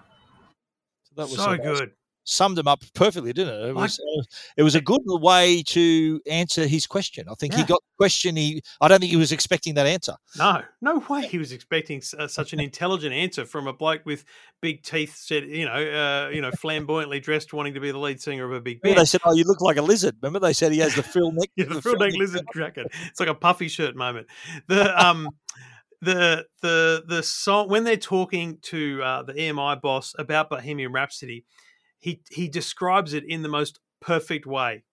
Speaker 1: So That was
Speaker 2: So
Speaker 1: that was-
Speaker 2: good.
Speaker 1: Summed him up perfectly, didn't it? It
Speaker 2: Like-
Speaker 1: was, uh, it was a good way to answer his question. I think he got the question. He, I don't think he was expecting that answer.
Speaker 2: No, no way he was expecting uh, such an intelligent answer from a bloke with big teeth, said you know, uh, you know, flamboyantly dressed, wanting to be the lead singer of a big
Speaker 1: Yeah,
Speaker 2: band.
Speaker 1: they said, "Oh, you look like a lizard." Remember, they said he has the frill neck. (laughs)
Speaker 2: yeah, the frill neck lizard jacket. It's like a puffy shirt moment. The um, the the the song when they're talking to uh, the EMI boss about Bohemian Rhapsody, he he describes it in the most perfect way.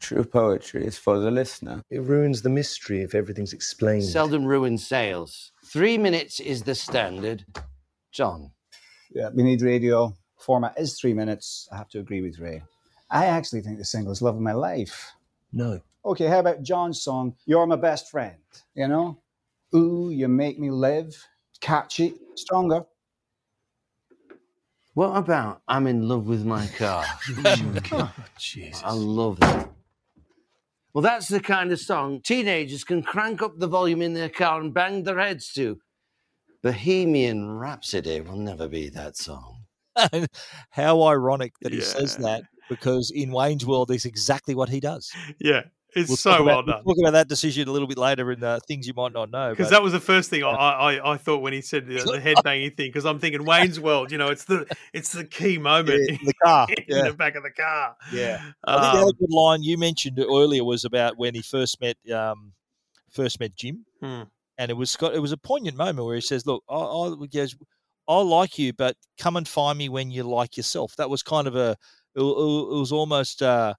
Speaker 4: True poetry is for the listener.
Speaker 11: It ruins the mystery if everything's explained.
Speaker 14: Seldom ruins sales. Three minutes is the standard. John.
Speaker 13: Yeah, we need radio. Format is three minutes. I have to agree with Ray. I actually think the single is Love of My Life.
Speaker 11: No.
Speaker 13: Okay, how about John's song, You're My Best Friend? You know? Ooh, you make me live. Catchy, stronger.
Speaker 14: What about I'm in love with my car? (laughs)
Speaker 11: Oh, oh, Jesus.
Speaker 14: I love that. Well, that's the kind of song teenagers can crank up the volume in their car and bang their heads to. Bohemian Rhapsody will never be that song. (laughs)
Speaker 1: How ironic that he says that because in Wayne's World, it's exactly what he does.
Speaker 2: Yeah, it's
Speaker 1: We'll
Speaker 2: so well
Speaker 1: about,
Speaker 2: done.
Speaker 1: We'll talk about that decision a little bit later in uh, things you might not know.
Speaker 2: Because that was the first thing I, I, I thought when he said the, the headbanging thing. Because I'm thinking Wayne's World, you know, it's the it's the key (laughs) moment
Speaker 1: Yeah, in the car, (laughs)
Speaker 2: in
Speaker 1: yeah.
Speaker 2: the back of the car.
Speaker 1: Yeah. I think the
Speaker 2: Um,
Speaker 1: other good line you mentioned earlier was about when he first met um, first met Jim,
Speaker 2: Hmm.
Speaker 1: and it was got it was a poignant moment where he says, "Look, I, I goes, I like you, but come and find me when you like yourself." That was kind of a it, it was almost uh,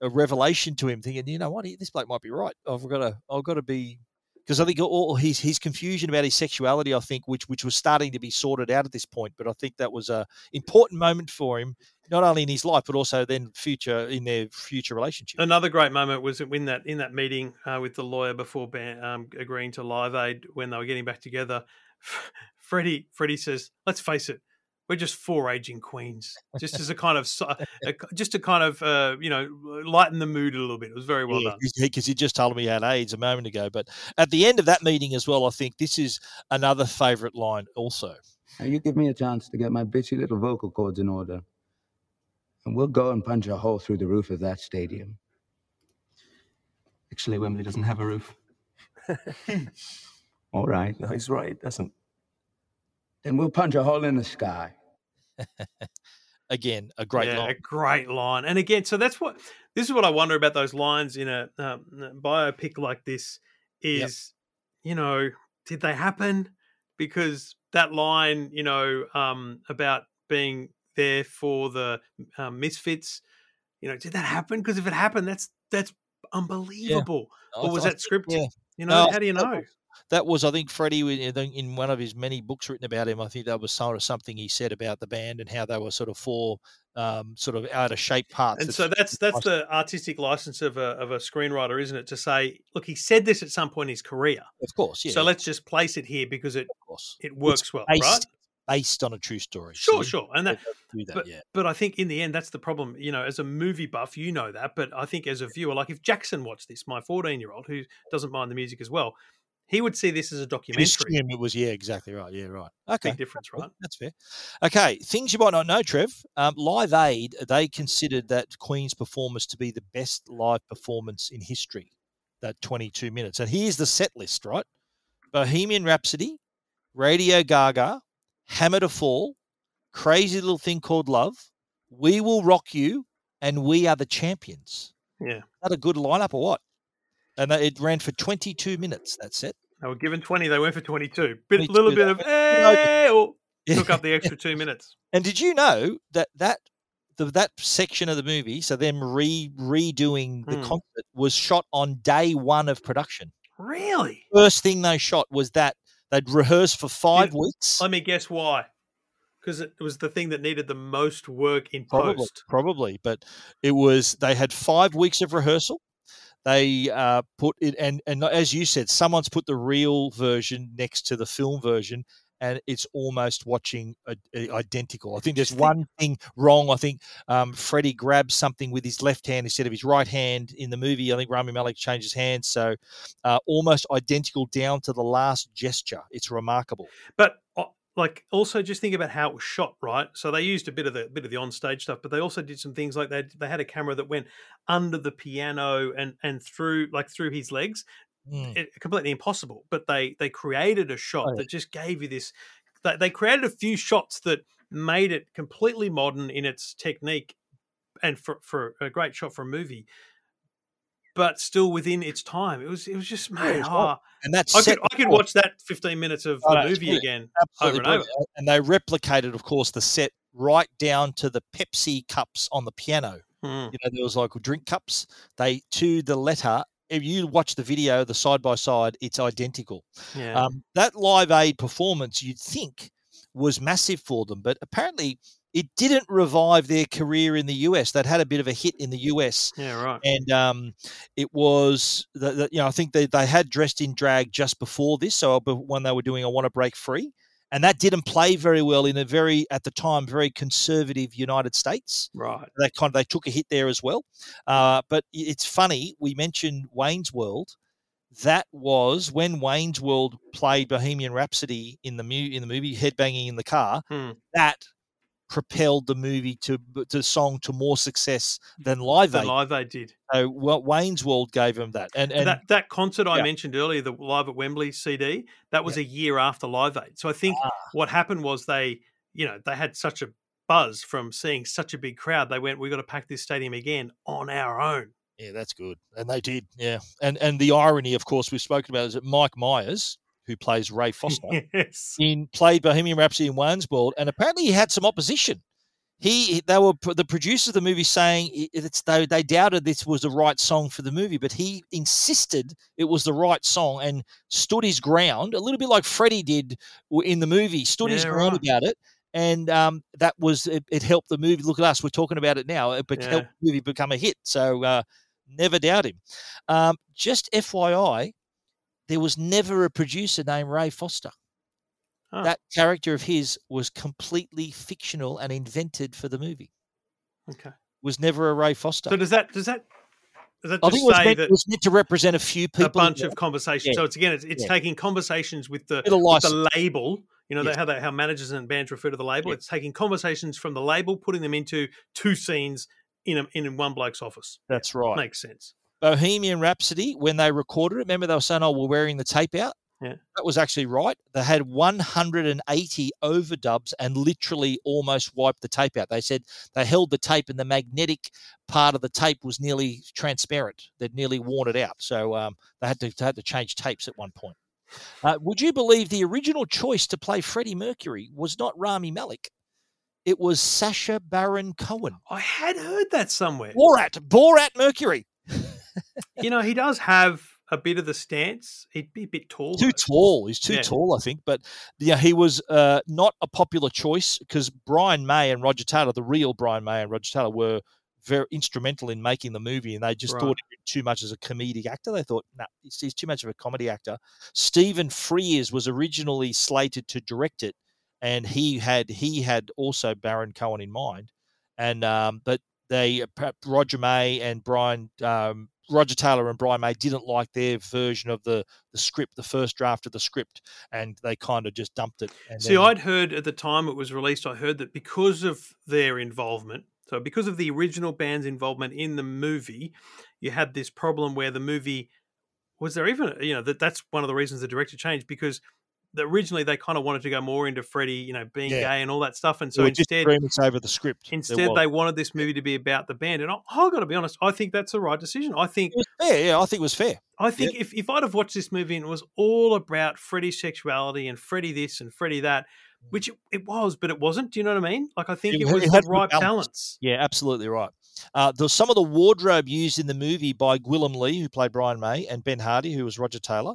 Speaker 1: a revelation to him, thinking, you know what, this bloke might be right. I've got to I've got to be. Because I think all his his confusion about his sexuality, I think, which which was starting to be sorted out at this point, but I think that was a important moment for him, not only in his life but also then future in their future relationship.
Speaker 2: Another great moment was in that in that meeting uh, with the lawyer before ban- um, agreeing to Live Aid when they were getting back together. Freddie Freddie says, "Let's face it, we're just four aging queens." Just as a (laughs) kind of a, just to kind of uh, you know lighten the mood a little bit. It was very well done.
Speaker 1: because he just told me he had AIDS a moment ago. But at the end of that meeting as well, I think this is another favourite line also.
Speaker 4: Now you give me a chance to get my bitchy little vocal cords in order. And we'll go and punch a hole through the roof of that stadium.
Speaker 11: Actually, Wembley doesn't have a roof. (laughs)
Speaker 4: All right.
Speaker 11: No, he's right. It doesn't.
Speaker 4: Then we'll punch a hole in the sky. (laughs)
Speaker 1: Again, a great
Speaker 2: yeah,
Speaker 1: line.
Speaker 2: a great line. And again, so that's what this is what I wonder about those lines in a um, biopic like this. Is you know, did they happen? Because that line, you know, um, about being there for the um, misfits, you know, did that happen? Because if it happened, that's that's unbelievable.
Speaker 1: I
Speaker 2: Or was
Speaker 1: I
Speaker 2: that scripted?
Speaker 1: yeah.
Speaker 2: You know,
Speaker 1: No,
Speaker 2: how do you
Speaker 1: that
Speaker 2: know?
Speaker 1: That was, I think, Freddie in- I think in one of his many books written about him. I think that was sort of something he said about the band and how they were sort of four um, sort of out of shape parts.
Speaker 2: And so that's that's the artistic license of a of a screenwriter, isn't it? To say, look, he said this at some point in his career.
Speaker 1: Of course, yeah.
Speaker 2: So let's just place it here because it it works
Speaker 1: It's
Speaker 2: well,
Speaker 1: based,
Speaker 2: right?
Speaker 1: Based on a true story.
Speaker 2: Sure,
Speaker 1: see?
Speaker 2: sure, and that,
Speaker 1: do that,
Speaker 2: but,
Speaker 1: yeah.
Speaker 2: but I think in the end that's the problem. You know, as a movie buff, you know that, but I think as a viewer, like if Jackson watched this, my fourteen year old who doesn't mind the music as well, he would see this as a documentary.
Speaker 1: it was, yeah, exactly right. Yeah, right. Okay.
Speaker 2: Big difference, right?
Speaker 1: That's fair. Okay, things you might not know, Trev. Um, live Aid, they considered that Queen's performance to be the best live performance in history, that 22 minutes. And here's the set list, right? Bohemian Rhapsody, Radio Gaga, Hammer to Fall, Crazy Little Thing Called Love, We Will Rock You, and We Are the Champions.
Speaker 2: Yeah,
Speaker 1: That a good lineup or what? And it ran for 22 minutes, That's it.
Speaker 2: they were given twenty, they went for twenty two. Bit
Speaker 1: 22,
Speaker 2: little bit of eh, or (laughs) took up the extra two minutes.
Speaker 1: And did you know that that the, that section of the movie, so them re redoing the
Speaker 2: Hmm.
Speaker 1: concert, was shot on day one of production.
Speaker 2: Really?
Speaker 1: First thing they shot was that they'd rehearsed for five
Speaker 2: Did-
Speaker 1: weeks.
Speaker 2: Let me guess why. Because it was the thing that needed the most work in
Speaker 1: Probably,
Speaker 2: post.
Speaker 1: probably, but it was they had five weeks of rehearsal. They uh, put it, and and as you said, someone's put the real version next to the film version, and it's almost watching a, a- identical. I think there's one thing wrong. I think um, Freddie grabs something with his left hand instead of his right hand in the movie. I think Rami Malek changes hands, so uh, almost identical down to the last gesture. It's remarkable.
Speaker 2: But uh, like, also just think about how it was shot, right? So they used a bit of the bit of the onstage stuff, but they also did some things like they they had a camera that went under the piano and and through like through his legs.
Speaker 1: Mm.
Speaker 2: It, completely impossible, but they they created a shot
Speaker 1: yeah.
Speaker 2: that just gave you this. They, they created a few shots that made it completely modern in its technique, and for for a great shot for a movie. But still within its time. It was it was just
Speaker 1: Yeah,
Speaker 2: man,
Speaker 1: it was
Speaker 2: ah.
Speaker 1: And that's
Speaker 2: I could I could watch that fifteen minutes of
Speaker 1: Oh,
Speaker 2: the movie
Speaker 1: brilliant.
Speaker 2: again
Speaker 1: Absolutely
Speaker 2: over and over.
Speaker 1: brilliant. And they replicated, of course, the set right down to the Pepsi cups on the piano.
Speaker 2: Hmm.
Speaker 1: You know, there was like drink cups. They to the letter. If you watch the video, the side by side, it's identical.
Speaker 2: Yeah.
Speaker 1: Um, that Live Aid performance, you'd think, was massive for them, but apparently it didn't revive their career in the US. They'd had a bit of a hit in the US,
Speaker 2: Yeah, right.
Speaker 1: and um, it was the, the, you know I think they they had dressed in drag just before this, so when they were doing I Want to Break Free, and that didn't play very well in a very at the time very conservative United States.
Speaker 2: Right.
Speaker 1: They kind of they took a hit there as well. Uh, but it's funny we mentioned Wayne's World. That was when Wayne's World played Bohemian Rhapsody in the mu- in the movie Headbanging in the Car.
Speaker 2: Hmm.
Speaker 1: That propelled the movie to the song to more success than Live Aid.
Speaker 2: live they did.
Speaker 1: So well, Wayne's World gave him that, and and
Speaker 2: that that concert I mentioned earlier, the live at Wembley CD, that was a year after Live Aid. So I think
Speaker 1: Ah.
Speaker 2: what happened was they, you know, they had such a buzz from seeing such a big crowd. They went, "We've got to pack this stadium again on our own."
Speaker 1: Yeah, that's good, and they did. Yeah, and and the irony, of course, we've spoken about is that Mike Myers, who plays Ray Foster, (laughs)
Speaker 2: yes.
Speaker 1: in played Bohemian Rhapsody in Wayne's World, and apparently he had some opposition. He they were the producers of the movie saying it's they they doubted this was the right song for the movie, but he insisted it was the right song and stood his ground a little bit like Freddie did in the movie, stood his ground
Speaker 2: right.
Speaker 1: about it. And um, that was it, it. Helped the movie. Look at us. We're talking about it now. It bec-
Speaker 2: Yeah.
Speaker 1: helped the movie become a hit. So uh, never doubt him. Um, just FYI, there was never a producer named Ray Foster.
Speaker 2: Ah.
Speaker 1: That character of his was completely fictional and invented for the movie.
Speaker 2: Okay.
Speaker 1: Was never a Ray Foster.
Speaker 2: So does that does that does that
Speaker 1: I
Speaker 2: just
Speaker 1: think it was,
Speaker 2: say
Speaker 1: meant,
Speaker 2: that
Speaker 1: it was meant to represent a few people.
Speaker 2: a bunch of conversations?
Speaker 1: Yeah.
Speaker 2: So it's again, it's, it's
Speaker 1: Yeah.
Speaker 2: taking conversations with the with the label. You know
Speaker 1: Yes.
Speaker 2: how they, how managers and bands refer to the label.
Speaker 1: Yeah.
Speaker 2: It's taking conversations from the label, putting them into two scenes in a, in one bloke's office.
Speaker 1: That's right.
Speaker 2: Makes sense.
Speaker 1: Bohemian Rhapsody, when they recorded it, remember they were saying, "Oh, we're wearing the tape out."
Speaker 2: Yeah.
Speaker 1: That was actually right. They had 180 overdubs and literally almost wiped the tape out. They said they held the tape and the magnetic part of the tape was nearly transparent. They'd nearly worn it out. So um, they had to they had to change tapes at one point. Uh, would you believe the original choice to play Freddie Mercury was not Rami Malek? It was Sacha Baron Cohen.
Speaker 2: I had heard that somewhere.
Speaker 1: Borat, Borat Mercury.
Speaker 2: You know, he does have a bit of the stance. He'd be a bit tall.
Speaker 1: too
Speaker 2: though.
Speaker 1: tall. He's too
Speaker 2: Yeah.
Speaker 1: tall, I think. But yeah, he was uh, not a popular choice because Brian May and Roger Taylor, the real Brian May and Roger Taylor, were very instrumental in making the movie, and they just
Speaker 2: Right.
Speaker 1: thought too much as a comedic actor. They thought, no, nah, he's, he's too much of a comedy actor. Stephen Frears was originally slated to direct it, and he had he had also Baron Cohen in mind, and um, but they Roger May and Brian um, Roger Taylor and Brian May didn't like their version of the the script, the first draft of the script, and they kind of just dumped it. And
Speaker 2: See,
Speaker 1: then-
Speaker 2: I'd heard at the time it was released, I heard that because of their involvement, so because of the original band's involvement in the movie, you had this problem where the movie was there even you know that that's one of the reasons the director changed because originally they kind of wanted to go more into Freddie, you know, being
Speaker 1: Yeah.
Speaker 2: gay and all that stuff, and so
Speaker 1: were
Speaker 2: instead
Speaker 1: over the script.
Speaker 2: Instead they wanted this movie to be about the band, and I, I got to be honest, I think that's the right decision. I think
Speaker 1: it was fair. Yeah, I think it was fair.
Speaker 2: I think if, if I'd have watched this movie and it was all about Freddie's sexuality and Freddie this and Freddie that, which it, it was, but it wasn't. Do you know what I mean? Like I think it,
Speaker 1: It
Speaker 2: was
Speaker 1: had
Speaker 2: the right
Speaker 1: balance.
Speaker 2: balance.
Speaker 1: Yeah, absolutely right. Uh, there's some of the wardrobe used in the movie by Gwilym Lee, who played Brian May, and Ben Hardy, who was Roger Taylor.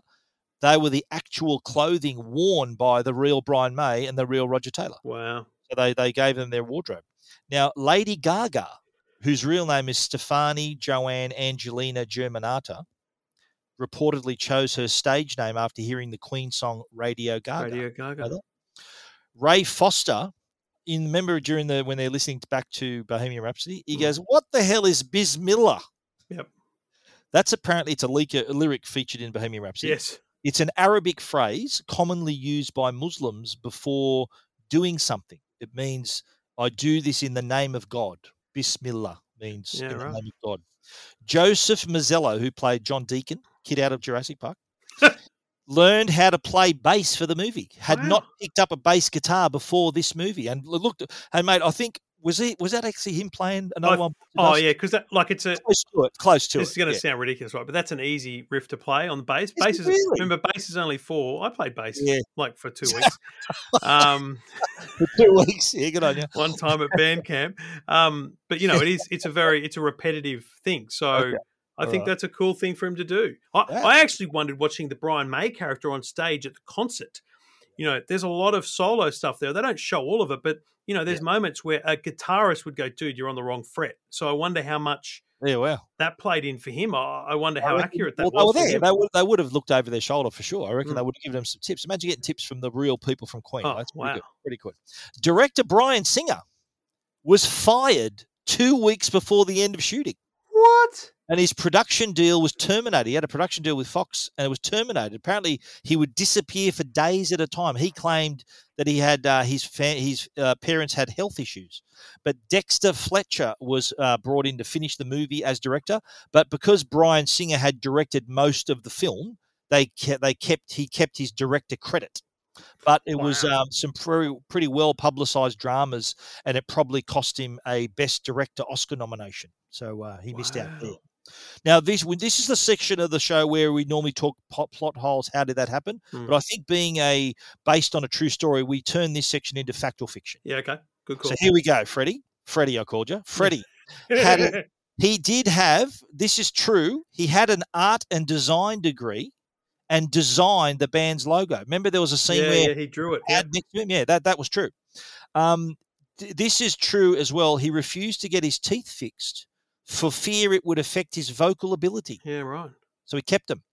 Speaker 1: They were the actual clothing worn by the real Brian May and the real Roger Taylor.
Speaker 2: Wow.
Speaker 1: So they, they gave them their wardrobe. Now, Lady Gaga, whose real name is Stefani Joanne Angelina Germanotta, reportedly chose her stage name after hearing the Queen song Radio Gaga.
Speaker 2: Radio Gaga.
Speaker 1: Ray Foster, in remember during the when they're listening back to Bohemian Rhapsody, he mm. goes, "What the hell is Bismillah?"
Speaker 2: Yep.
Speaker 1: That's apparently it's a, lyric, a lyric featured in Bohemian Rhapsody.
Speaker 2: Yes.
Speaker 1: It's an Arabic phrase commonly used by Muslims before doing something. It means I do this in the name of God. Bismillah means
Speaker 2: Yeah,
Speaker 1: in the name of God. Joseph Mazzello, who played John Deacon, kid out of Jurassic Park, (laughs) learned how to play bass for the movie. Had not picked up a bass guitar before this movie. And looked, hey mate, I think Was he? Was that actually him playing another
Speaker 2: I-
Speaker 1: one?
Speaker 2: Oh yeah, because that like it's a
Speaker 1: close to it. Close to
Speaker 2: this
Speaker 1: it.
Speaker 2: is going to
Speaker 1: yeah.
Speaker 2: sound ridiculous, right? But that's an easy riff to play on the bass. Bass is
Speaker 1: really?
Speaker 2: remember bass is only four. I played bass
Speaker 1: Yeah.
Speaker 2: like for two weeks. (laughs) um, (laughs)
Speaker 1: For two weeks. Yeah, good on you. (laughs)
Speaker 2: one time at band camp. Um, but you know, it is it's a very it's a repetitive thing. So
Speaker 1: Okay.
Speaker 2: I think
Speaker 1: Alright.
Speaker 2: that's a cool thing for him to do. I,
Speaker 1: Yeah.
Speaker 2: I actually wondered watching the Brian May character on stage at the concert. You know, there's a lot of solo stuff there. They don't show all of it, but you know, there's moments where a guitarist would go, "Dude, you're on the wrong fret." So I wonder how much
Speaker 1: Yeah, well.
Speaker 2: that played in for him. I, I wonder
Speaker 1: I
Speaker 2: how
Speaker 1: reckon-
Speaker 2: accurate that
Speaker 1: well,
Speaker 2: was.
Speaker 1: They were there. They would, they would have looked over their shoulder for sure. I reckon
Speaker 2: Mm.
Speaker 1: they would have given them some tips. Imagine getting tips from the real people from Queen.
Speaker 2: Oh,
Speaker 1: That's pretty
Speaker 2: wow.
Speaker 1: good. Pretty good. Director Bryan Singer was fired two weeks before the end of shooting.
Speaker 2: What?
Speaker 1: And his production deal was terminated. He had a production deal with Fox and it was terminated. Apparently, he would disappear for days at a time. He claimed that he had uh, his fa- his uh, parents had health issues. But Dexter Fletcher was uh, brought in to finish the movie as director. But because Bryan Singer had directed most of the film, they kept, they kept he kept his director credit. But it was um, some pretty, pretty well publicized dramas, and it probably cost him a Best Director Oscar nomination. So uh, he missed out there. Now, this when this is the section of the show where we normally talk plot, plot holes. How did that happen?
Speaker 2: Hmm.
Speaker 1: But I think being a based on a true story, we turn this section into fact or fiction.
Speaker 2: Yeah, okay. Good call.
Speaker 1: So here we go, Freddie. Freddie, I called you. Freddie had a, (laughs) he did have this is true. He had an art and design degree and designed the band's logo. Remember, there was a scene
Speaker 2: yeah,
Speaker 1: where
Speaker 2: yeah, he drew it.
Speaker 1: had next to him. Yeah, that that was true. Um, th- this is true as well. He refused to get his teeth fixed for fear it would affect his vocal ability.
Speaker 2: Yeah, right.
Speaker 1: So he kept them.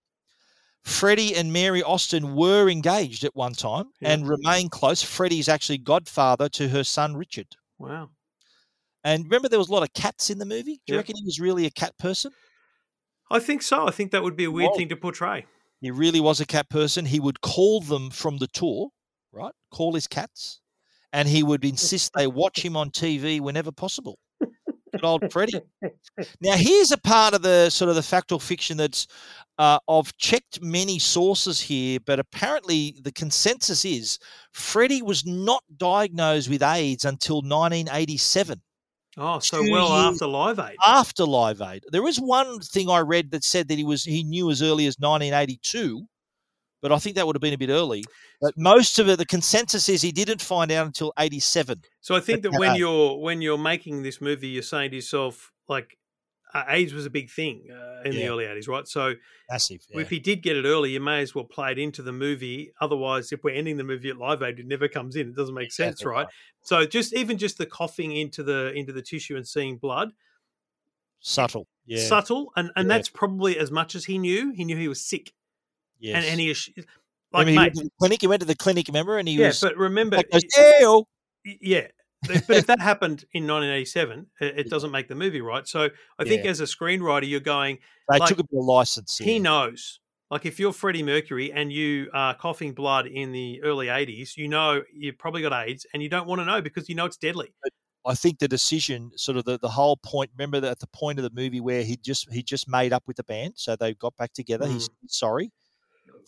Speaker 1: Freddie and Mary Austin were engaged at one time
Speaker 2: Yeah.
Speaker 1: and remain close. Freddie's actually godfather to her son Richard.
Speaker 2: Wow.
Speaker 1: And remember, there was a lot of cats in the movie. Do you
Speaker 2: Yeah.
Speaker 1: reckon he was really a cat person?
Speaker 2: I think so. I think that would be a weird thing to portray.
Speaker 1: He really was a cat person. He would call them from the tour, right? Call his cats, and he would (laughs) insist they watch him on TV whenever possible. Good old Freddie. Now, here's a part of the sort of the factual fiction that's uh, I've checked many sources here, but apparently the consensus is Freddie was not diagnosed with AIDS until 1987
Speaker 2: Oh, so well after Live Aid.
Speaker 1: after Live Aid. There is one thing I read that said that he was he knew as early as 1982, but I think that would have been a bit early. But most of it, the consensus is he didn't find out until 87.
Speaker 2: So I think that when you're when you're making this movie, you're saying to yourself like, uh, AIDS was a big thing uh, in the early '80s, right? So
Speaker 1: Massive. yeah.
Speaker 2: if he did get it early, you may as well play it into the movie. Otherwise, if we're ending the movie at Live Aid, it never comes in. It doesn't make sense,
Speaker 1: Exactly
Speaker 2: right? So just even just the coughing into the into the tissue and seeing blood,
Speaker 1: Subtle. Yeah.
Speaker 2: subtle, and and
Speaker 1: Yeah.
Speaker 2: that's probably as much as he knew. He knew he was sick,
Speaker 1: Yes.
Speaker 2: and and he ass-
Speaker 1: I
Speaker 2: like
Speaker 1: mean, he went to the clinic. He went to the clinic, remember? And he
Speaker 2: yeah,
Speaker 1: was.
Speaker 2: but remember,
Speaker 1: like goes,
Speaker 2: yeah. But if that happened in 1987, it, doesn't make the movie, right? So I think
Speaker 1: Yeah.
Speaker 2: as a screenwriter, you're going.
Speaker 1: They
Speaker 2: like,
Speaker 1: took a bit of license.
Speaker 2: He
Speaker 1: yeah.
Speaker 2: knows. Like if you're Freddie Mercury and you are coughing blood in the early 80s, you know you've probably got AIDS and you don't want to know because you know it's deadly.
Speaker 1: I think the decision, sort of the, the whole point. Remember that at the point of the movie where he just he just made up with the band, so they got back together.
Speaker 2: Mm.
Speaker 1: He's sorry.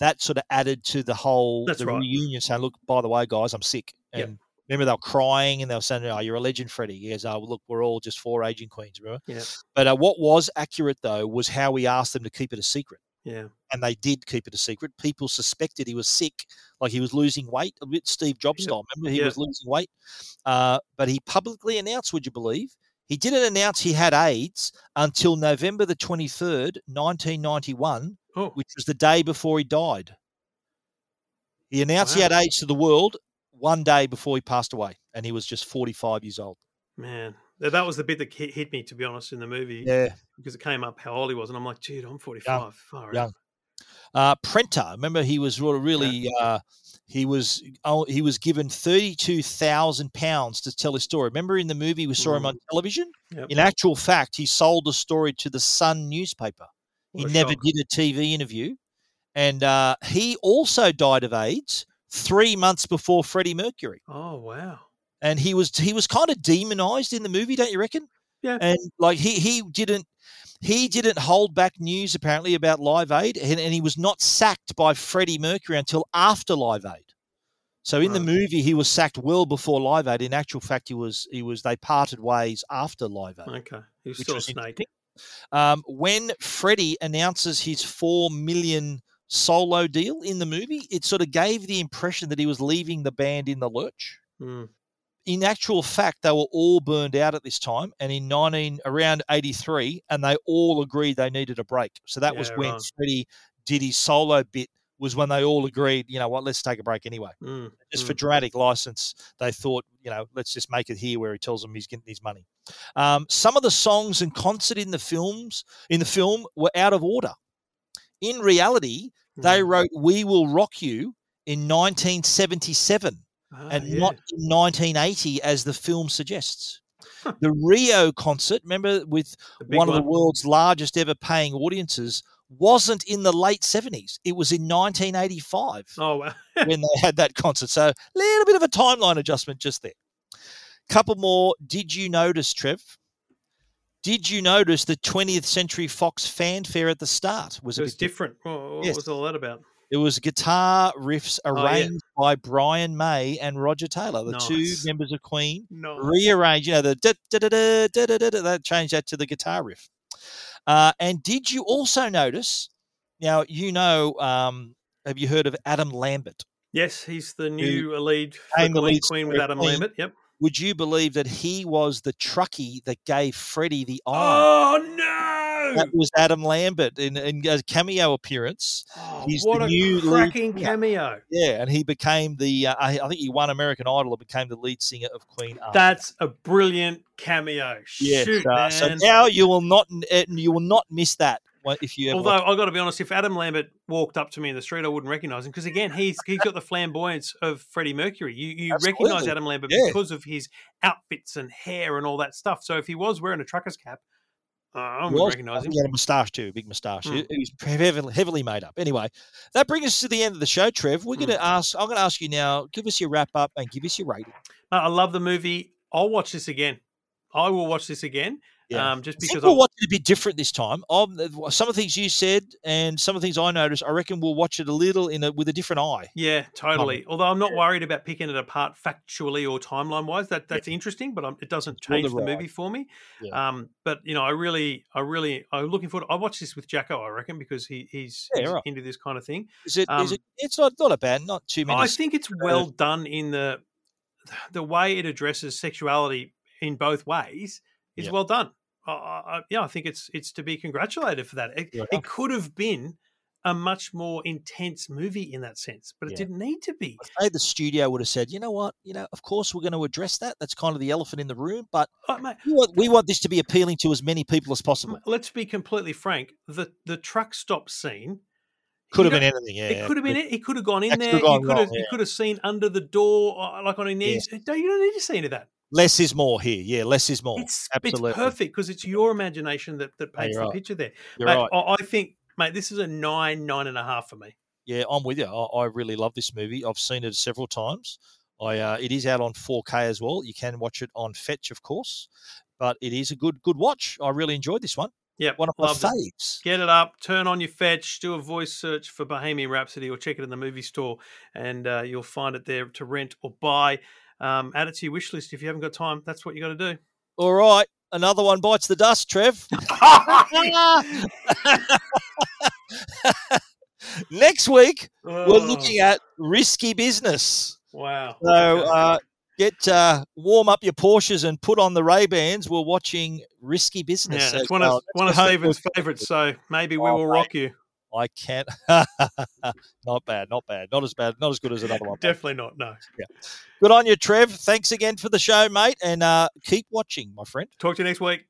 Speaker 1: That sort of added to the whole
Speaker 2: That's
Speaker 1: the
Speaker 2: right.
Speaker 1: reunion, saying, "Look, by the way, guys, I'm sick."
Speaker 2: Yep.
Speaker 1: And remember, they were crying and they were saying, "Oh, you're a legend, Freddie." He goes, "Oh, look, we're all just four aging queens." Remember?
Speaker 2: Yeah.
Speaker 1: But uh, what was accurate though was how we asked them to keep it a secret.
Speaker 2: Yeah.
Speaker 1: and they did keep it a secret. People suspected he was sick, like he was losing weight, a bit Steve Jobs
Speaker 2: Yep.
Speaker 1: style. Remember, he
Speaker 2: Yep.
Speaker 1: was losing weight, uh, but he publicly announced. Would you believe? He didn't announce he had AIDS until November the twenty third, nineteen ninety one,
Speaker 2: Oh.
Speaker 1: which was the day before he died. He announced he had AIDS to the world one day before he passed away, and he was just forty five years old.
Speaker 2: Man, that was the bit that hit, me, to be honest, in the movie.
Speaker 1: Yeah.
Speaker 2: Because it came up how old he was. And I'm like, dude, I'm 45. Far
Speaker 1: young. Uh, Prenter, remember he was really, uh, he was oh, he was given thirty two thousand pounds to tell his story. Remember in the movie we saw him on television.
Speaker 2: Yep.
Speaker 1: In actual fact, he sold the story to the Sun newspaper. He
Speaker 2: What a
Speaker 1: never
Speaker 2: shock.
Speaker 1: did a TV interview, and uh, he also died of AIDS three months before Freddie Mercury.
Speaker 2: Oh, wow.
Speaker 1: And he was he was kind of demonized in the movie, don't you reckon?
Speaker 2: Yeah.
Speaker 1: And like he he didn't he didn't hold back news apparently about Live Aid, and, and he was not sacked by Freddie Mercury until after Live Aid. So in the movie, he was sacked well before Live Aid. In actual fact, he was he was they parted ways after Live Aid.
Speaker 2: Okay, he was still a
Speaker 1: was
Speaker 2: snake.
Speaker 1: Um, when Freddie announces his four million solo deal in the movie, it sort of gave the impression that he was leaving the band in the lurch.
Speaker 2: Mm.
Speaker 1: In actual fact, they were all burned out at this time, and in nineteen around eighty three, and they all agreed they needed a break. So that was when
Speaker 2: right.
Speaker 1: Did his solo bit. Was when they all agreed, you know what, let's take a break anyway.
Speaker 2: Mm,
Speaker 1: Just
Speaker 2: mm.
Speaker 1: for dramatic license, they thought, you know, let's just make it here where he tells them he's getting his money. Um, some of the songs and concert in the films in the film were out of order. In reality,
Speaker 2: Mm.
Speaker 1: they wrote "We Will Rock You" in 1977
Speaker 2: Ah,
Speaker 1: and
Speaker 2: yeah.
Speaker 1: not in 1980 as the film suggests. The Rio concert, remember, with
Speaker 2: big
Speaker 1: one of the world's largest ever paying audiences, wasn't in the late 70s. It was in 1985
Speaker 2: Oh wow.
Speaker 1: when (laughs) they had that concert. So a little bit of a timeline adjustment just there. Couple more. Did you notice, Trev? Did you notice the 20th Century Fox fanfare at the start was
Speaker 2: It
Speaker 1: a
Speaker 2: was different. What, what
Speaker 1: Yes.
Speaker 2: was all that about?
Speaker 1: It was guitar riffs arranged
Speaker 2: oh, yeah.
Speaker 1: by Brian May and Roger Taylor, the
Speaker 2: nice.
Speaker 1: two members of Queen,
Speaker 2: nice.
Speaker 1: Rearrange, You know, the da da da da da da da. That changed that to the guitar riff. Uh, and did you also notice? Now you know. Um, have you heard of Adam Lambert?
Speaker 2: Yes, he's the new lead,
Speaker 1: the lead
Speaker 2: Queen with Adam
Speaker 1: Queen.
Speaker 2: Lambert. Yep.
Speaker 1: Would you believe that he was the truckie that gave Freddie the iron?
Speaker 2: Oh no!
Speaker 1: That was Adam Lambert in, in a cameo appearance. He's
Speaker 2: Oh, what
Speaker 1: the
Speaker 2: a
Speaker 1: new
Speaker 2: cracking cameo!
Speaker 1: Yeah, and he became the. Uh, I I think he won American Idol and became the lead singer of Queen. after
Speaker 2: That's a brilliant cameo.
Speaker 1: Yes,
Speaker 2: Shoot,
Speaker 1: uh,
Speaker 2: man.
Speaker 1: so now you will not uh, you will not miss that if you ever.
Speaker 2: Although I've got to be honest, if Adam Lambert walked up to me in the street, I wouldn't recognise him because again, he's he's got the flamboyance of Freddie Mercury. You you recognise Adam Lambert
Speaker 1: Yeah.
Speaker 2: because of his outfits and hair and all that stuff. So if he was wearing a trucker's cap, uh, I
Speaker 1: He
Speaker 2: wouldn't
Speaker 1: was-
Speaker 2: recognise
Speaker 1: I
Speaker 2: him.
Speaker 1: He had a moustache too, a big moustache.
Speaker 2: Hmm.
Speaker 1: He, was heavily, heavily made up. Anyway, that brings us to the end of the show, Trev. We're going
Speaker 2: Hmm.
Speaker 1: to ask. I'm going to ask you now. Give us your wrap up and give us your rating.
Speaker 2: I love the movie. I'll watch this again. I will watch this again.
Speaker 1: Yeah.
Speaker 2: Um, just
Speaker 1: I think
Speaker 2: because
Speaker 1: we'll
Speaker 2: I-
Speaker 1: watch it a bit different this time. Um, some of the things you said and some of the things I noticed, I reckon we'll watch it a little in a with a different eye.
Speaker 2: Yeah, totally. Although I'm not worried about picking it apart factually or timeline wise. That that's interesting, but um, it doesn't
Speaker 1: on the
Speaker 2: change the,
Speaker 1: ride.
Speaker 2: movie for me.
Speaker 1: Yeah.
Speaker 2: Um, but you know, I really, I really, I'm looking forward. I watch this with Jacko, I reckon, because he he's,
Speaker 1: Yeah,
Speaker 2: he's
Speaker 1: right.
Speaker 2: into this kind of thing.
Speaker 1: Is it? Is
Speaker 2: Um,
Speaker 1: it? It's not not a bad, not too many.
Speaker 2: I think it's well done in the the way it addresses sexuality in both ways is
Speaker 1: Yeah.
Speaker 2: well done. I, I, I- yeah, I think it's it's to be congratulated for that. It,
Speaker 1: Yeah.
Speaker 2: it could have been a much more intense movie in that sense, but it
Speaker 1: Yeah.
Speaker 2: didn't need to be.
Speaker 1: Say the studio would have said, you know what, you know, of course we're going to address that. That's kind of the elephant in the room, but
Speaker 2: Oh, mate,
Speaker 1: we want, we want this to be appealing to as many people as possible.
Speaker 2: let's be completely frank. The the truck stop scene
Speaker 1: Could have been anything. Yeah,
Speaker 2: it could have been. it. He could have gone in there. You could have. You
Speaker 1: yeah.
Speaker 2: could have seen under the door, uh, like on his knees. No, you don't need to see any of that.
Speaker 1: Less is more here. Yeah, less is more.
Speaker 2: It's
Speaker 1: Absolutely.
Speaker 2: it's perfect because it's your imagination that that paints the
Speaker 1: right.
Speaker 2: picture there.
Speaker 1: You're
Speaker 2: Mate,
Speaker 1: right.
Speaker 2: I, I think, mate, this is a nine, nine and a half for me.
Speaker 1: Yeah, I'm with you. I, I really love this movie. I've seen it several times. I uh, it is out on 4K as well. You can watch it on Fetch, of course, but it is a good good watch. I really enjoyed this one.
Speaker 2: Yep,
Speaker 1: one of my
Speaker 2: loved it. Get it up, turn on your fetch, do a voice search for Bohemian Rhapsody, or check it in the movie store, and uh, you'll find it there to rent or buy. Um, add it to your wish list if you haven't got time. That's what you got to do.
Speaker 1: All right, another one bites the dust, Trev. (laughs) (laughs) Next week, we're
Speaker 2: Oh.
Speaker 1: looking at risky business.
Speaker 2: Wow.
Speaker 1: So uh, get uh, warm up your Porsches and put on the Ray Bans. We're watching Risky Business.
Speaker 2: Yeah,
Speaker 1: as
Speaker 2: it's one of
Speaker 1: That's
Speaker 2: one of
Speaker 1: good
Speaker 2: Stephen's favourites. So maybe we
Speaker 1: Oh,
Speaker 2: will
Speaker 1: mate.
Speaker 2: rock you.
Speaker 1: I can't. (laughs) not bad, not bad, not as bad, not as good as another one. mate.
Speaker 2: Definitely not. No.
Speaker 1: Yeah. Good on you, Trev. Thanks again for the show, mate, and uh, keep watching, my friend.
Speaker 2: Talk to you next week.